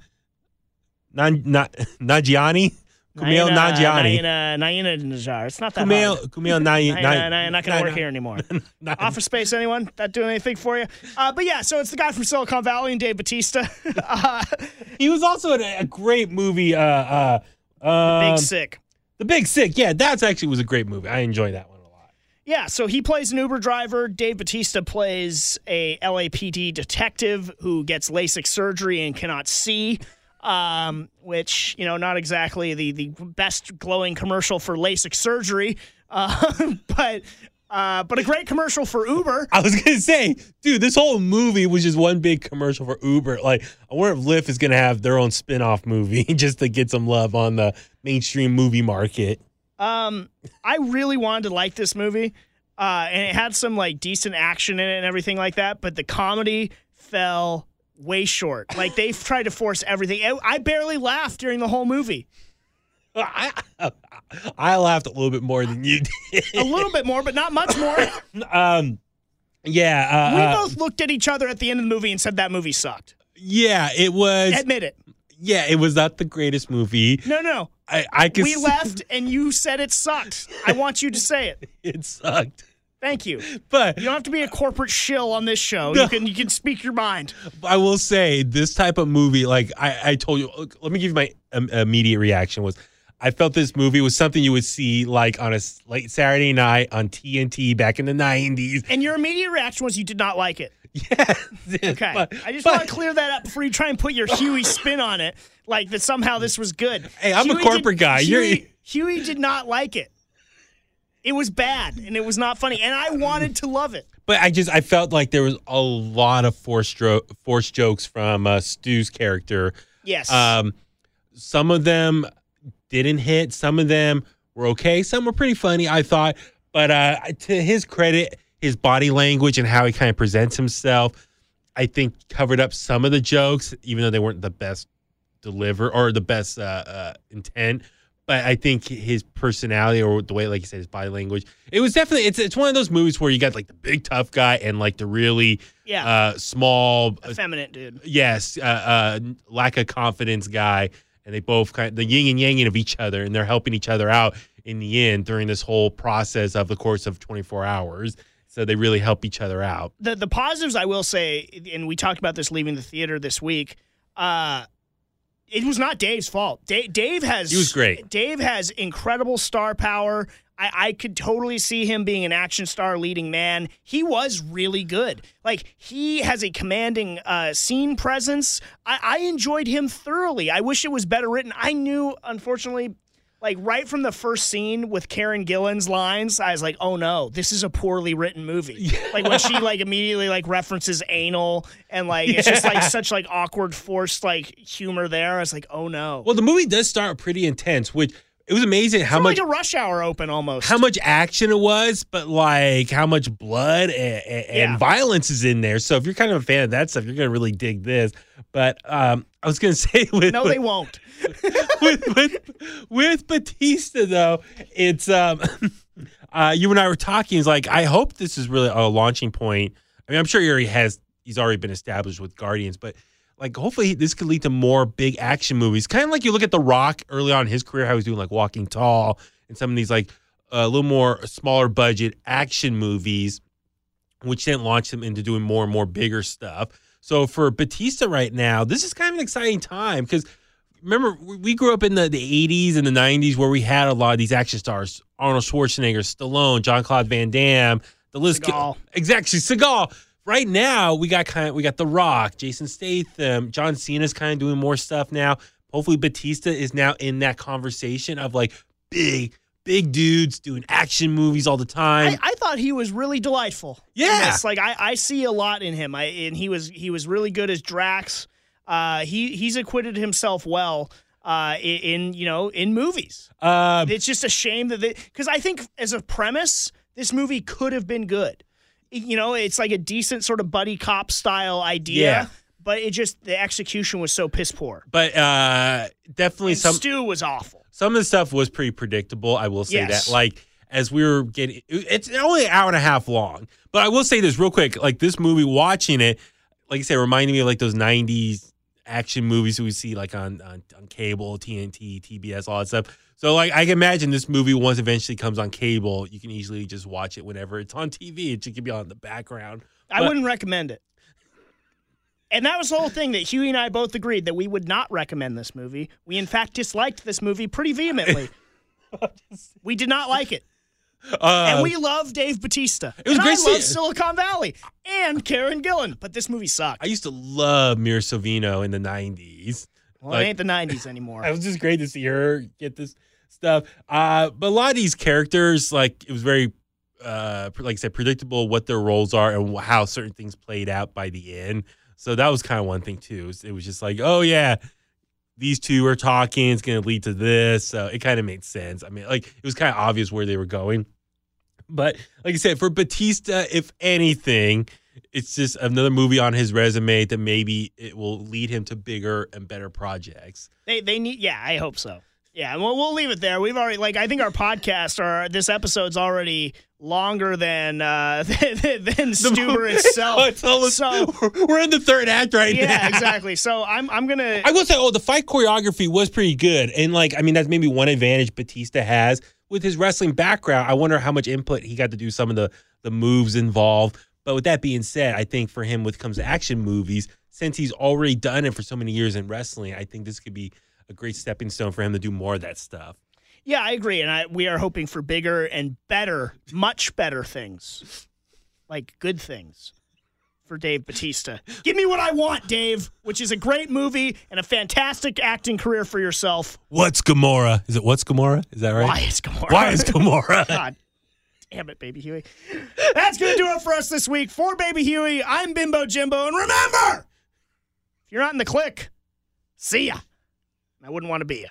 Nan- Na- Nanjiani. Kumail Nanjiani. Naina, Naina Najar. It's not that Kumail hard. Kumail Nanjiani. Naina, Naina, not going to work here anymore. <laughs> Office Space, anyone? That doing anything for you? Uh, but yeah, so it's the guy from Silicon Valley and Dave Batista. <laughs> uh, He was also in a, a great movie. Uh, uh, Big um, Sick. The Big Sick. Yeah, that's actually was a great movie. I enjoyed that one a lot. Yeah, so he plays an Uber driver. Dave Batista plays a LAPD detective who gets LASIK surgery and cannot see. Um, which you know, not exactly the the best glowing commercial for LASIK surgery, uh, <laughs> but uh, but a great commercial for Uber. I was gonna say, dude, this whole movie was just one big commercial for Uber. Like, I wonder if Lyft is gonna have their own spin-off movie <laughs> just to get some love on the mainstream movie market. Um, I really wanted to like this movie, uh, and it had some like decent action in it and everything like that. But the comedy fell way short. Like they've <laughs> tried to force everything. I- barely laughed during the whole movie. I, I laughed a little bit more than you did. A little bit more, but not much more. <coughs> Um, yeah, uh, We uh, both looked at each other at the end of the movie and said that movie sucked. yeah, it was. Admit it. Yeah, it was not the greatest movie. No, no. I, I could. We left and you said it sucked. I want you to say it. <laughs> It sucked, Thank you. <laughs> but You don't have to be a corporate shill on this show. No. You can you can speak your mind. I will say this type of movie, like I, I told you, look, let me give you my um, immediate reaction was. I felt this movie was something you would see like on a late Saturday night on TNT back in the nineties. And your immediate reaction was you did not like it. <laughs> Yeah. Okay. But- I just but- want to clear that up before you try and put your Huey spin on it, like that somehow this was good. Hey, I'm a Huey corporate guy. You're- Huey, Huey did not like it. It was bad and it was not funny, and I wanted to love it. But I just I felt like there was a lot of forced dro- forced jokes from uh, Stu's character. Yes. Um, some of them didn't hit. Some of them were okay. Some were pretty funny, I thought. But uh, to his credit, his body language and how he kind of presents himself, I think covered up some of the jokes, even though they weren't the best deliver or the best uh, uh, intent. But I think his personality or the way, like you said, his body language, it was definitely it's it's one of those movies where you got like the big tough guy and like the really yeah. uh, small, Effeminate dude. yes, uh, uh, lack of confidence guy, and they both kind of the yin and yang of each other, and they're helping each other out in the end during this whole process of the course of 24 hours. So they really help each other out. the the positives I will say, and we talked about this leaving the theater this week. Uh, it was not Dave's fault. Dave, Dave has He was great. Dave has incredible star power. I, I could totally see him being an action star leading man. He was really good. Like he has a commanding uh, scene presence. I, I enjoyed him thoroughly. I wish it was better written. I knew, unfortunately, like right from the first scene with Karen Gillan's lines, I was like, "Oh no, this is a poorly written movie." Like when she like immediately like references anal and like it's just like such like awkward forced like humor there. I was like, "Oh no." Well, the movie does start pretty intense, which it was amazing how much like a rush hour open almost. how much action it was, but like how much blood and, and, and Yeah. violence is in there. So if you're kind of a fan of that stuff, you're gonna really dig this. But um, I was gonna <laughs> say with no, with, they won't. <laughs> with, with with Batista though, it's um, <laughs> uh, you and I were talking. It's like I hope this is really a launching point. I mean, I'm sure he already has. He's already been established with Guardians, but like hopefully this could lead to more big action movies. Kind of like you look at The Rock early on in his career, how he was doing like Walking Tall and some of these like a little more smaller budget action movies, which then launched him into doing more and more bigger stuff. So for Batista right now, this is kind of an exciting time because remember we grew up in the, the 80s and the 90s where we had a lot of these action stars Arnold Schwarzenegger, Stallone, Jean-Claude Van Damme, the list. Seagal. Exactly, Seagal. Right now, we got kind of we got The Rock, Jason Statham, John Cena's kind of doing more stuff now. Hopefully, Batista is now in that conversation of like big, big dudes doing action movies all the time. I, I thought he was really delightful. Yeah. this. like I, I see a lot in him. I and he was he was really good as Drax. Uh, he he's acquitted himself well. Uh, in, in you know in movies. Um, It's just a shame that because I think as a premise, this movie could have been good. You know, it's like a decent sort of buddy cop style idea. Yeah. but it just the execution was so piss poor. But uh, definitely And some Stu was awful. some of the stuff was pretty predictable. I will say Yes. that. Like as we were getting, it's only an hour and a half long. But I will say this real quick. Like this movie, watching it, like I said, reminded me of like those '90s action movies we see like on on, on cable, TNT, TBS, all that stuff. So like I can imagine this movie once eventually comes on cable, you can easily just watch it whenever it's on TV. It could be on in the background. I wouldn't recommend it. And that was the whole thing that Huey and I both agreed that we would not recommend this movie. We, in fact, disliked this movie pretty vehemently. <laughs> we did not like it. Uh, And we love Dave Batista. It was and great I love Silicon Valley and Karen Gillan. But this movie sucked. I used to love Mira Sorvino in the '90s. well, like- it ain't the 90s anymore. <laughs> It was just great to see her get this stuff. Uh, but a lot of these characters, like it was very, uh, like I said, predictable what their roles are and how certain things played out by the end. So that was kind of one thing too. It was, just like, oh yeah, these two are talking. It's going to lead to this. So it kind of made sense. I mean, like it was kind of obvious where they were going. But like I said, for Batista, if anything, it's just another movie on his resume that maybe it will lead him to bigger and better projects. They they need yeah, I hope so. Yeah, well we'll leave it there. We've already like I think our podcast or this episode's already longer than uh <laughs> than, than Stuber itself. Oh, it's almost, so <laughs> we're in the third act right yeah, now. exactly. So I'm I'm gonna I will say, oh, the fight choreography was pretty good, and like, I mean, that's maybe one advantage Batista has with his wrestling background. I wonder how much input he got to do some of the the moves involved. But with that being said, I think for him, when it comes to action movies, since he's already done it for so many years in wrestling, I think this could be a great stepping stone for him to do more of that stuff. Yeah, I agree, and I, we are hoping for bigger and better, much better things, like good things, for Dave Batista. Give me what I want, Dave, which is a great movie and a fantastic acting career for yourself. What's Gamora? Is it what's Gamora? Is that right? Why is Gamora? Why is Gamora? <laughs> God damn it, Baby Huey. That's going to do it for us this week. For Baby Huey, I'm Bimbo Jimbo. And remember, if you're not in the Kliq, see ya. I wouldn't want to be ya.